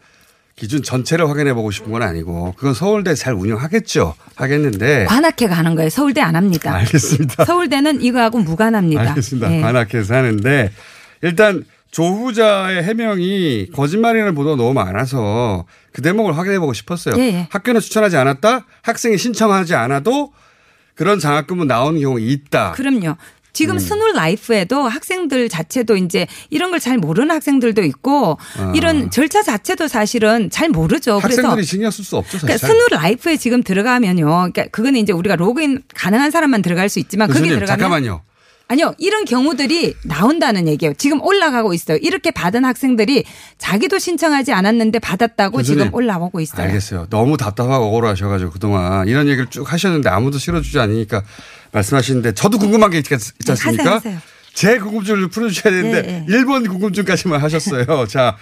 기준 전체를 확인해 보고 싶은 건 아니고 그건 서울대 잘 운영하겠죠. 하겠는데 관악회가 하는 거예요. 서울대 안 합니다. 알겠습니다. 서울대는 이거하고 무관합니다. 알겠습니다. 예. 관악회에서 하는데 일단 조후자의 해명이 거짓말이라는 보도가 너무 많아서 그 대목을 확인해 보고 싶었어요. 예, 예. 학교는 추천하지 않았다. 학생이 신청하지 않아도 그런 장학금은 나오는 경우가 있다. 그럼요. 지금 음. 스누라이프에도 학생들 자체도 이제 이런 걸 잘 모르는 학생들도 있고 아. 이런 절차 자체도 사실은 잘 모르죠. 그래서 학생들이 신경 쓸 수 없죠. 사실. 그러니까 스누 라이프에 지금 들어가면요. 그러니까 그거는 이제 우리가 로그인 가능한 사람만 들어갈 수 있지만 거기 교수님, 들어가면 잠깐만요. 아니요. 이런 경우들이 나온다는 얘기예요. 지금 올라가고 있어요. 이렇게 받은 학생들이 자기도 신청하지 않았는데 받았다고 교수님, 지금 올라오고 있어요. 알겠어요. 너무 답답하고 억울하셔가지고 그동안 이런 얘기를 쭉 하셨는데 아무도 실어주지 않으니까 말씀하시는데 저도 궁금한 게 있, 있지 않습니까? 네, 하세요, 하세요. 제 궁금증을 풀어주셔야 되는데 네, 네. 1번 궁금증까지만 하셨어요. 자,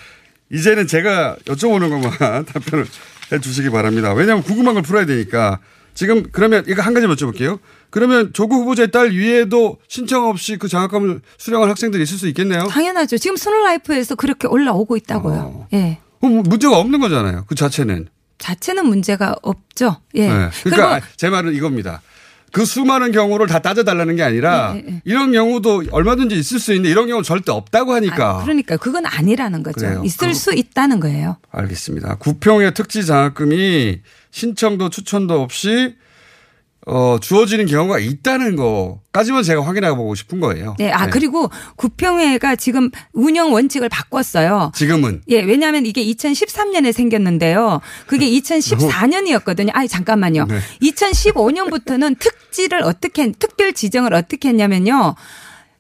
이제는 제가 여쭤보는 것만 답변을 해 주시기 바랍니다. 왜냐하면 궁금한 걸 풀어야 되니까. 지금 그러면 이거 한 가지 여쭤볼게요. 그러면 조국 후보자의 딸 위에도 신청 없이 그 장학금을 수령한 학생들이 있을 수 있겠네요? 당연하죠. 지금 스노라이프에서 그렇게 올라오고 있다고요. 어. 예. 그럼 문제가 없는 거잖아요. 그 자체는. 자체는 문제가 없죠. 예. 네. 그러니까 제 말은 이겁니다. 그 수많은 경우를 다 따져달라는 게 아니라 네, 네, 네. 이런 경우도 얼마든지 있을 수 있는데 이런 경우 는 절대 없다고 하니까. 그러니까 그건 아니라는 거죠. 그래요. 있을 그- 수 있다는 거예요. 알겠습니다. 구평의 특지 장학금이 신청도 추천도 없이 어, 주어지는 경우가 있다는 거까지만 제가 확인해 보고 싶은 거예요. 네. 아, 그리고 구평회가 지금 운영 원칙을 바꿨어요. 지금은 예, 왜냐하면 이게 2013년에 생겼는데요. 그게 2014년이었거든요. 아니, 잠깐만요. 네. 2015년부터는 특지를 어떻게, 특별 지정을 어떻게 했냐면요.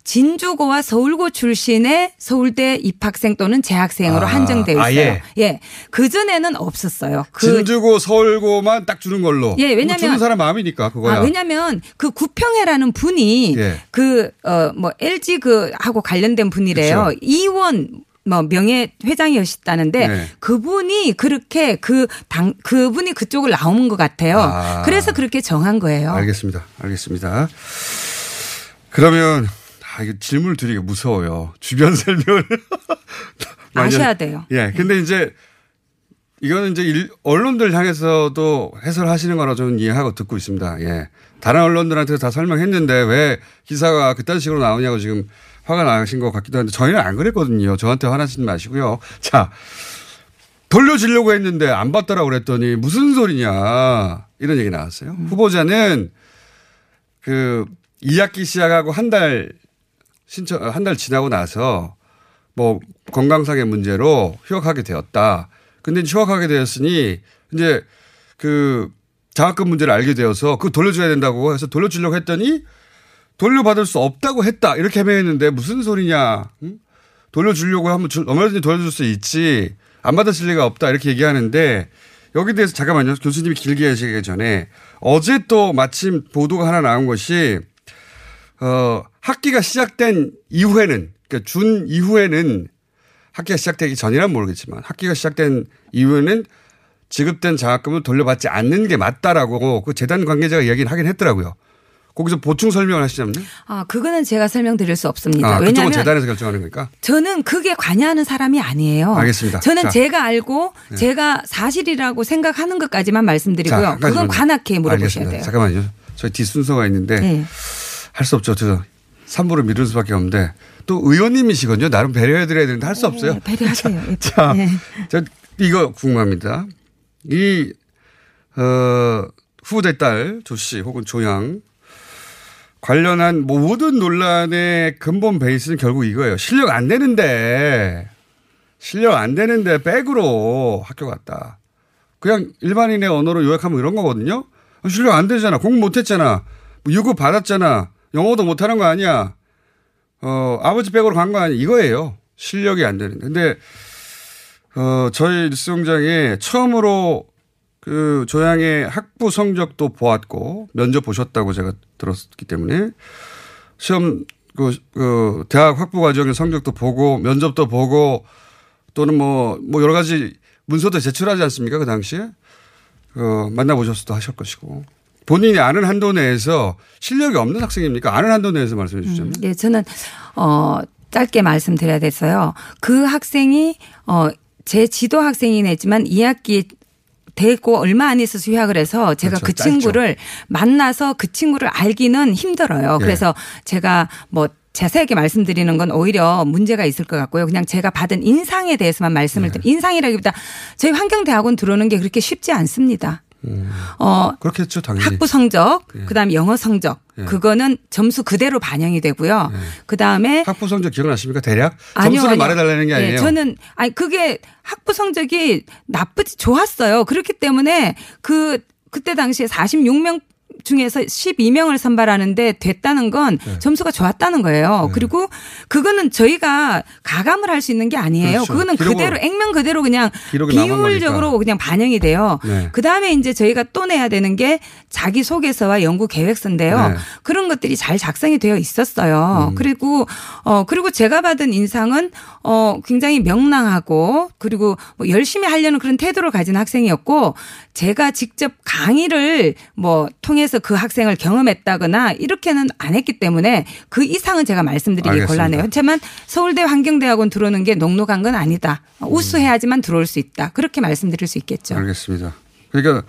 진주고와 서울고 출신의 서울대 입학생 또는 재학생으로 아, 한정되어 있어요. 아 예? 예. 그전에는 없었어요. 그 진주고 서울고만 딱 주는 걸로. 예, 왜냐면- 뭐 주는 사람 마음이니까 그거야. 아, 왜냐면 그 구평회라는 분이 예. 그, 어, 뭐 LG 그 하고 관련된 분이래요. 그쵸. 이원 뭐 명예 회장이셨다는데 네. 그분이 그렇게 그 당 그분이 그쪽을 나온 것 같아요. 아. 그래서 그렇게 정한 거예요. 알겠습니다. 알겠습니다. 그러면 아, 이거 질문을 드리기 무서워요. 주변 설명을 아셔야 하- 돼요. 예. 근데 이제 이거는 이제 일- 언론들 향해서도 해설하시는 거라 저는 이해하고 듣고 있습니다. 예. 다른 언론들한테 다 설명했는데 왜 기사가 그딴 식으로 나오냐고 지금 화가 나신 것 같기도 한데 저희는 안 그랬거든요. 저한테 화나시지 마시고요. 자, 돌려주려고 했는데 안 받더라고 그랬더니 무슨 소리냐 이런 얘기 나왔어요. 후보자는 그 2학기 시작하고 한 달 신청 한 달 지나고 나서 뭐 건강상의 문제로 휴학하게 되었다. 근데 휴학하게 되었으니 이제 그 장학금 문제를 알게 되어서 그거 돌려줘야 된다고 해서 돌려주려고 했더니 돌려받을 수 없다고 했다. 이렇게 해명했는데 무슨 소리냐. 응? 돌려주려고 하면 줄- 얼마든지 돌려줄 수 있지. 안 받았을 리가 없다. 이렇게 얘기하는데 여기 대해서 잠깐만요. 교수님이 길게 하시기 전에 어제 또 마침 보도가 하나 나온 것이 어, 학기가 시작된 이후에는 그러니까 준 이후에는 학기가 시작되기 전이란 모르겠지만 학기가 시작된 이후에는 지급된 장학금을 돌려받지 않는 게 맞다라고 그 재단 관계자가 이야기를 하긴 했더라고요. 거기서 보충 설명을 하시자면요. 아, 그거는 제가 설명드릴 수 없습니다. 아, 왜냐하면 재단에서 결정하는 거니까. 저는 그게 관여하는 사람이 아니에요. 알겠습니다. 저는 자. 제가 알고 네. 제가 사실이라고 생각하는 것까지만 말씀드리고요. 자. 그건 관악회에 물어보셔야. 돼요. 잠깐만요. 저희 뒷순서가 있는데 네. 할 수 없죠. 저 3부를 미룰 수밖에 없는데 또 의원님이시거든요. 나름 배려해드려야 되는데 할 수 없어요. 네, 배려하세요. 자, 네. 저 이거 궁금합니다. 이, 어, 후보자의 딸, 조씨 혹은 조양 관련한 모든 논란의 근본 베이스는 결국 이거예요. 실력 안 되는데, 실력 안 되는데 백으로 학교 갔다. 그냥 일반인의 언어로 요약하면 이런 거거든요. 실력 안 되잖아. 공부 못 했잖아. 뭐 유급 받았잖아. 영어도 못 하는 거 아니야. 어, 아버지 백으로 간 거 아니야. 이거예요. 실력이 안 되는데. 근데, 어, 저희 뉴스공장에 처음으로 그 조양의 학부 성적도 보았고 면접 보셨다고 제가 들었기 때문에 시험 그, 그 대학 학부 과정의 성적도 보고 면접도 보고 또는 뭐, 뭐 여러 가지 문서도 제출하지 않습니까? 그 당시에. 어, 만나보셨어도 하실 것이고. 본인이 아는 한도 내에서 실력이 없는 학생입니까? 아는 한도 내에서 말씀해 주시자면. 예, 저는 어 짧게 말씀드려야 돼서요. 그 학생이 어제 지도 학생이긴 했지만 2학기 되고 얼마 안 있어서 휴학을 해서 제가 그렇죠. 그 짧죠. 친구를 만나서 그 친구를 알기는 힘들어요. 예. 그래서 제가 뭐 자세하게 말씀드리는 건 오히려 문제가 있을 것 같고요. 그냥 제가 받은 인상에 대해서만 말씀을 네. 인상이라기보다 저희 환경대학원 들어오는 게 그렇게 쉽지 않습니다. 어, 그렇겠죠, 당연히. 학부 성적, 예. 그다음에 영어 성적, 예. 그거는 점수 그대로 반영이 되고요. 그다음에 학부 성적 기억나십니까? 대략? 아니요, 점수를 아니요. 말해달라는 게 아니에요. 예, 저는 아니 그게 학부 성적이 나쁘지 좋았어요. 그렇기 때문에 그 그때 당시에 46명 중에서 12명을 선발하는데 됐다는 건 네. 점수가 좋았다는 거예요. 그리고 그거는 저희가 가감을 할 수 있는 게 아니에요. 그렇죠. 그거는 그대로 액면 그대로 그냥 비율적으로. 그냥 반영이 돼요. 네. 그 다음에 이제 저희가 또 내야 되는 게 자기 소개서와 연구 계획서인데요. 네. 그런 것들이 잘 작성이 되어 있었어요. 음. 그리고 어 그리고 제가 받은 인상은 어 굉장히 명랑하고 그리고 뭐 열심히 하려는 그런 태도를 가진 학생이었고 제가 직접 강의를 뭐 통해서 그 학생을 경험했다거나 이렇게는 안 했기 때문에 그 이상은 제가 말씀드리기 알겠습니다. 곤란해요. 하지만 서울대 환경대학원 들어오는 게 녹록한 건 아니다. 우수해야지만 들어올 수 있다. 그렇게 말씀드릴 수 있겠죠. 알겠습니다. 그러니까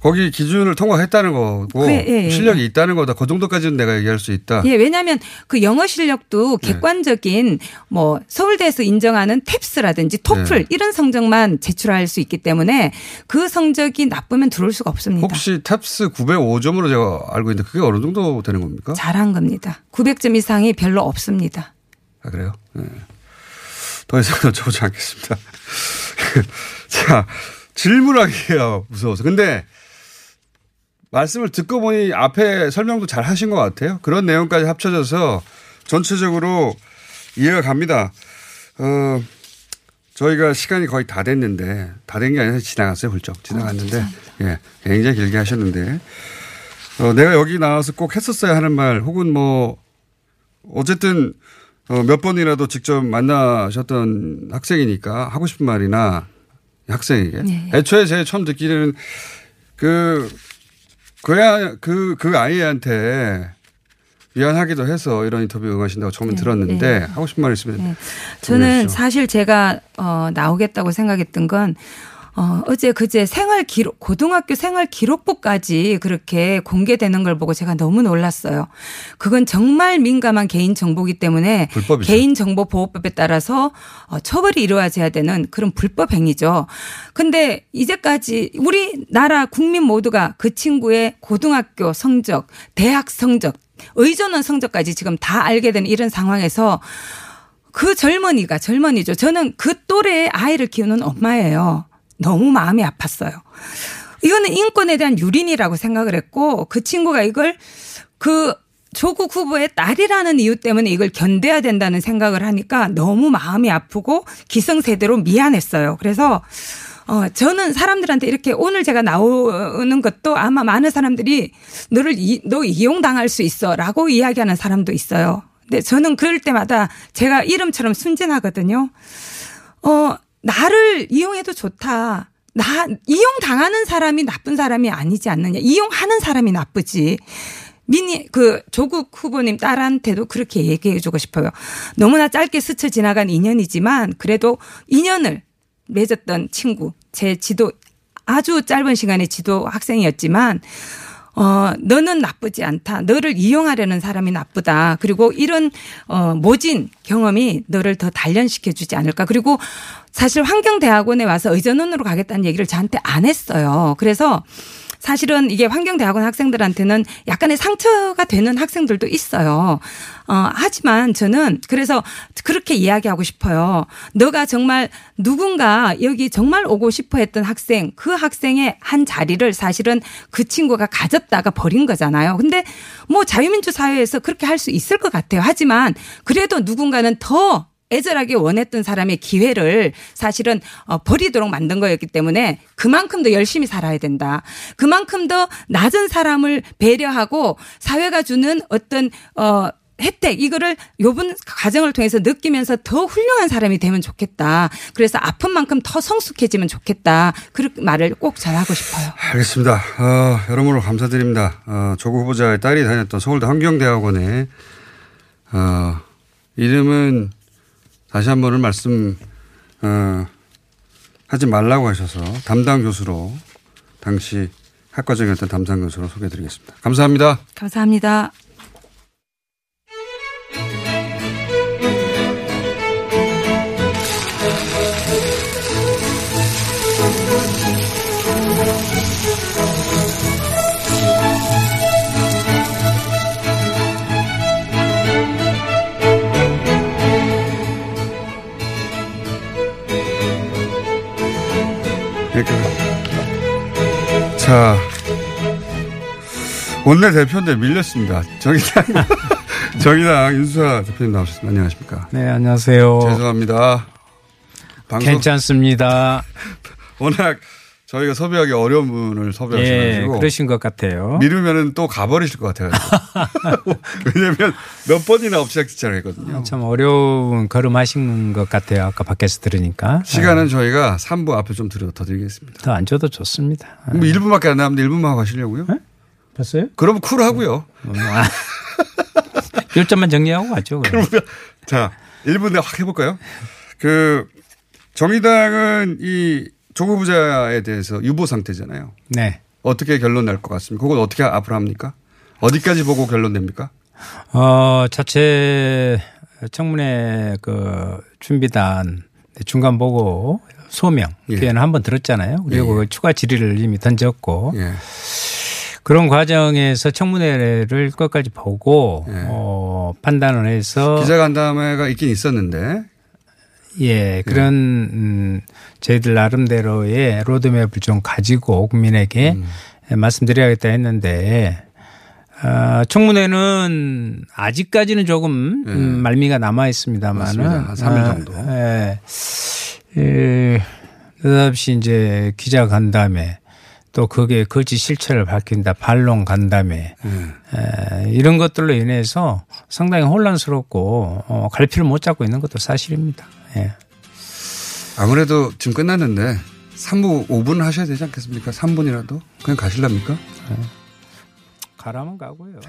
거기 기준을 통과했다는 거고 그래, 예, 예. 실력이 있다는 거다. 그 정도까지는 내가 얘기할 수 있다. 예, 왜냐하면 그 영어 실력도 네. 객관적인 뭐 서울대에서 인정하는 탭스라든지 토플 네. 이런 성적만 제출할 수 있기 때문에 그 성적이 나쁘면 들어올 수가 없습니다. 혹시 탭스 905점으로 제가 알고 있는데 그게 어느 정도 되는 겁니까? 잘한 겁니다. 900점 이상이 별로 없습니다. 아, 그래요? 네. 더 이상 여쭤보지 않겠습니다. 자, 질문하기가 무서워서. 근데 말씀을 듣고 보니 앞에 설명도 잘 하신 것 같아요. 그런 내용까지 합쳐져서 전체적으로 이해가 갑니다. 어, 저희가 시간이 거의 다 됐는데, 다 된 게 아니라 지나갔어요, 훌쩍. 지나갔는데, 예, 굉장히 길게 하셨는데, 어, 내가 여기 나와서 꼭 했었어야 하는 말, 혹은 뭐, 어쨌든, 어, 몇 번이라도 직접 만나셨던 학생이니까 하고 싶은 말이나 학생에게. 네. 애초에 제가 처음 듣기는 그, 그야, 그, 그 아이한테 미안하기도 해서 이런 인터뷰 응하신다고 처음에 들었는데 네. 하고 싶은 말 있으면. 네. 저는. 사실 제가 어 나오겠다고 생각했던 건 어, 어제 그제 생활 기록, 고등학교 생활 기록부까지 그렇게 공개되는 걸 보고 제가 너무 놀랐어요. 그건 정말 민감한 개인 정보기 때문에 불법이죠. 개인정보보호법에 따라서 어, 처벌이 이루어져야 되는 그런 불법 행위죠. 근데 이제까지 우리 나라 국민 모두가 그 친구의 고등학교 성적, 대학 성적, 의전원 성적까지 지금 다 알게 된 이런 상황에서 그 젊은이가 젊은이죠. 저는 그 또래의 아이를 키우는 엄마예요. 너무 마음이 아팠어요. 이거는 인권에 대한 유린이라고 생각을 했고 그 친구가 이걸 그 조국 후보의 딸이라는 이유 때문에 이걸 견뎌야 된다는 생각을 하니까 너무 마음이 아프고 기성세대로 미안했어요. 그래서 어, 저는 사람들한테 이렇게 오늘 제가 나오는 것도 아마 많은 사람들이 너를 이, 너 이용당할 수 있어 라고 이야기하는 사람도 있어요. 근데 저는 그럴 때마다 제가 이름처럼 순진하거든요. 어, 나를 이용해도 좋다. 나, 이용 당하는 사람이 나쁜 사람이 아니지 않느냐. 이용하는 사람이 나쁘지. 미니, 그, 조국 후보님 딸한테도 그렇게 얘기해 주고 싶어요. 너무나 짧게 스쳐 지나간 인연이지만 그래도 인연을 맺었던 친구, 제 지도, 아주 짧은 시간의 지도 학생이었지만 어, 너는 나쁘지 않다. 너를 이용하려는 사람이 나쁘다. 그리고 이런, 어, 모진 경험이 너를 더 단련시켜 주지 않을까. 그리고 사실 환경대학원에 와서 의전원으로 가겠다는 얘기를 저한테 안 했어요. 그래서 사실은 이게 환경대학원 학생들한테는 약간의 상처가 되는 학생들도 있어요. 어, 하지만 저는 그래서 그렇게 이야기하고 싶어요. 너가 정말 누군가 여기 정말 오고 싶어 했던 학생, 그 학생의 한 자리를 사실은 그 친구가 가졌다가 버린 거잖아요. 근데 뭐 자유민주 사회에서 그렇게 할 수 있을 것 같아요. 하지만 그래도 누군가는 더 애절하게 원했던 사람의 기회를 사실은 어, 버리도록 만든 거였기 때문에 그만큼 더 열심히 살아야 된다. 그만큼 더 낮은 사람을 배려하고 사회가 주는 어떤 어 혜택 이거를 요번 과정을 통해서 느끼면서 더 훌륭한 사람이 되면 좋겠다. 그래서 아픈 만큼 더 성숙해지면 좋겠다. 그 말을 꼭 전하고 싶어요. 알겠습니다. 어, 여러모로 감사드립니다. 어, 조국 후보자의 딸이 다녔던 서울대 환경대학원에 어, 이름은 다시 한 번은 말씀 어, 하지 말라고 하셔서 담당 교수로 당시 학과장이었던 담당 교수로 소개해드리겠습니다. 감사합니다. 감사합니다. 자, 원내 대표인데 밀렸습니다. 정의당, 정의당 윤수아 대표님 나오셨습니다. 안녕하십니까. 네, 안녕하세요. 죄송합니다. 방송- 괜찮습니다. 워낙 저희가 섭외하기 어려운 분을 예, 섭외하셔가지고. 그러신 것 같아요. 미루면은 또 가버리실 것 같아가지고. 왜냐면 몇 번이나 엎치락뒤치락 했거든요. 참 어려운 걸음하신 것 같아요. 아까 밖에서 들으니까. 시간은 저희가 3부 앞에 좀 들여 더 드리겠습니다. 더 안 줘도 좋습니다. 뭐 1분밖에 안 남았는데 1분만 하고 가시려고요? 봤어요? 그럼 쿨하고요. 일점만 정리하고 가죠. 그럼. 자, 1분 내에 확 해볼까요? 그, 정의당은 이 조국 부자에 대해서 유보 상태잖아요. 네. 어떻게 결론 날 것 같습니까? 그건 어떻게 앞으로 합니까? 어디까지 보고 결론 냅니까? 어, 자체 청문회 그 준비단 중간 보고 소명 예. 기회는 한번 들었잖아요. 그리고 그 추가 질의를 이미 던졌고 예. 그런 과정에서 청문회를 끝까지 보고 어, 판단을 해서 예. 기자간담회가 있긴 있었는데 예, 그런 음, 저희들 나름대로의 로드맵을 좀 가지고 국민에게 음. 말씀드려야겠다 했는데 어, 청문회는 아직까지는 조금 음, 말미가 남아 있습니다만은 네. 맞습니다. 한 삼일 정도. 예, 예, 느닷없이 이제 기자 간담회 또 그게 거짓 실체를 밝힌다 반론 간담회 에, 이런 것들로 인해서 상당히 혼란스럽고 어, 갈피를 못 잡고 있는 것도 사실입니다. 예. 아무래도 지금 끝났는데 3부 5분 하셔야 되지 않겠습니까? 3분이라도 그냥 가실랍니까? 가라면 가고요.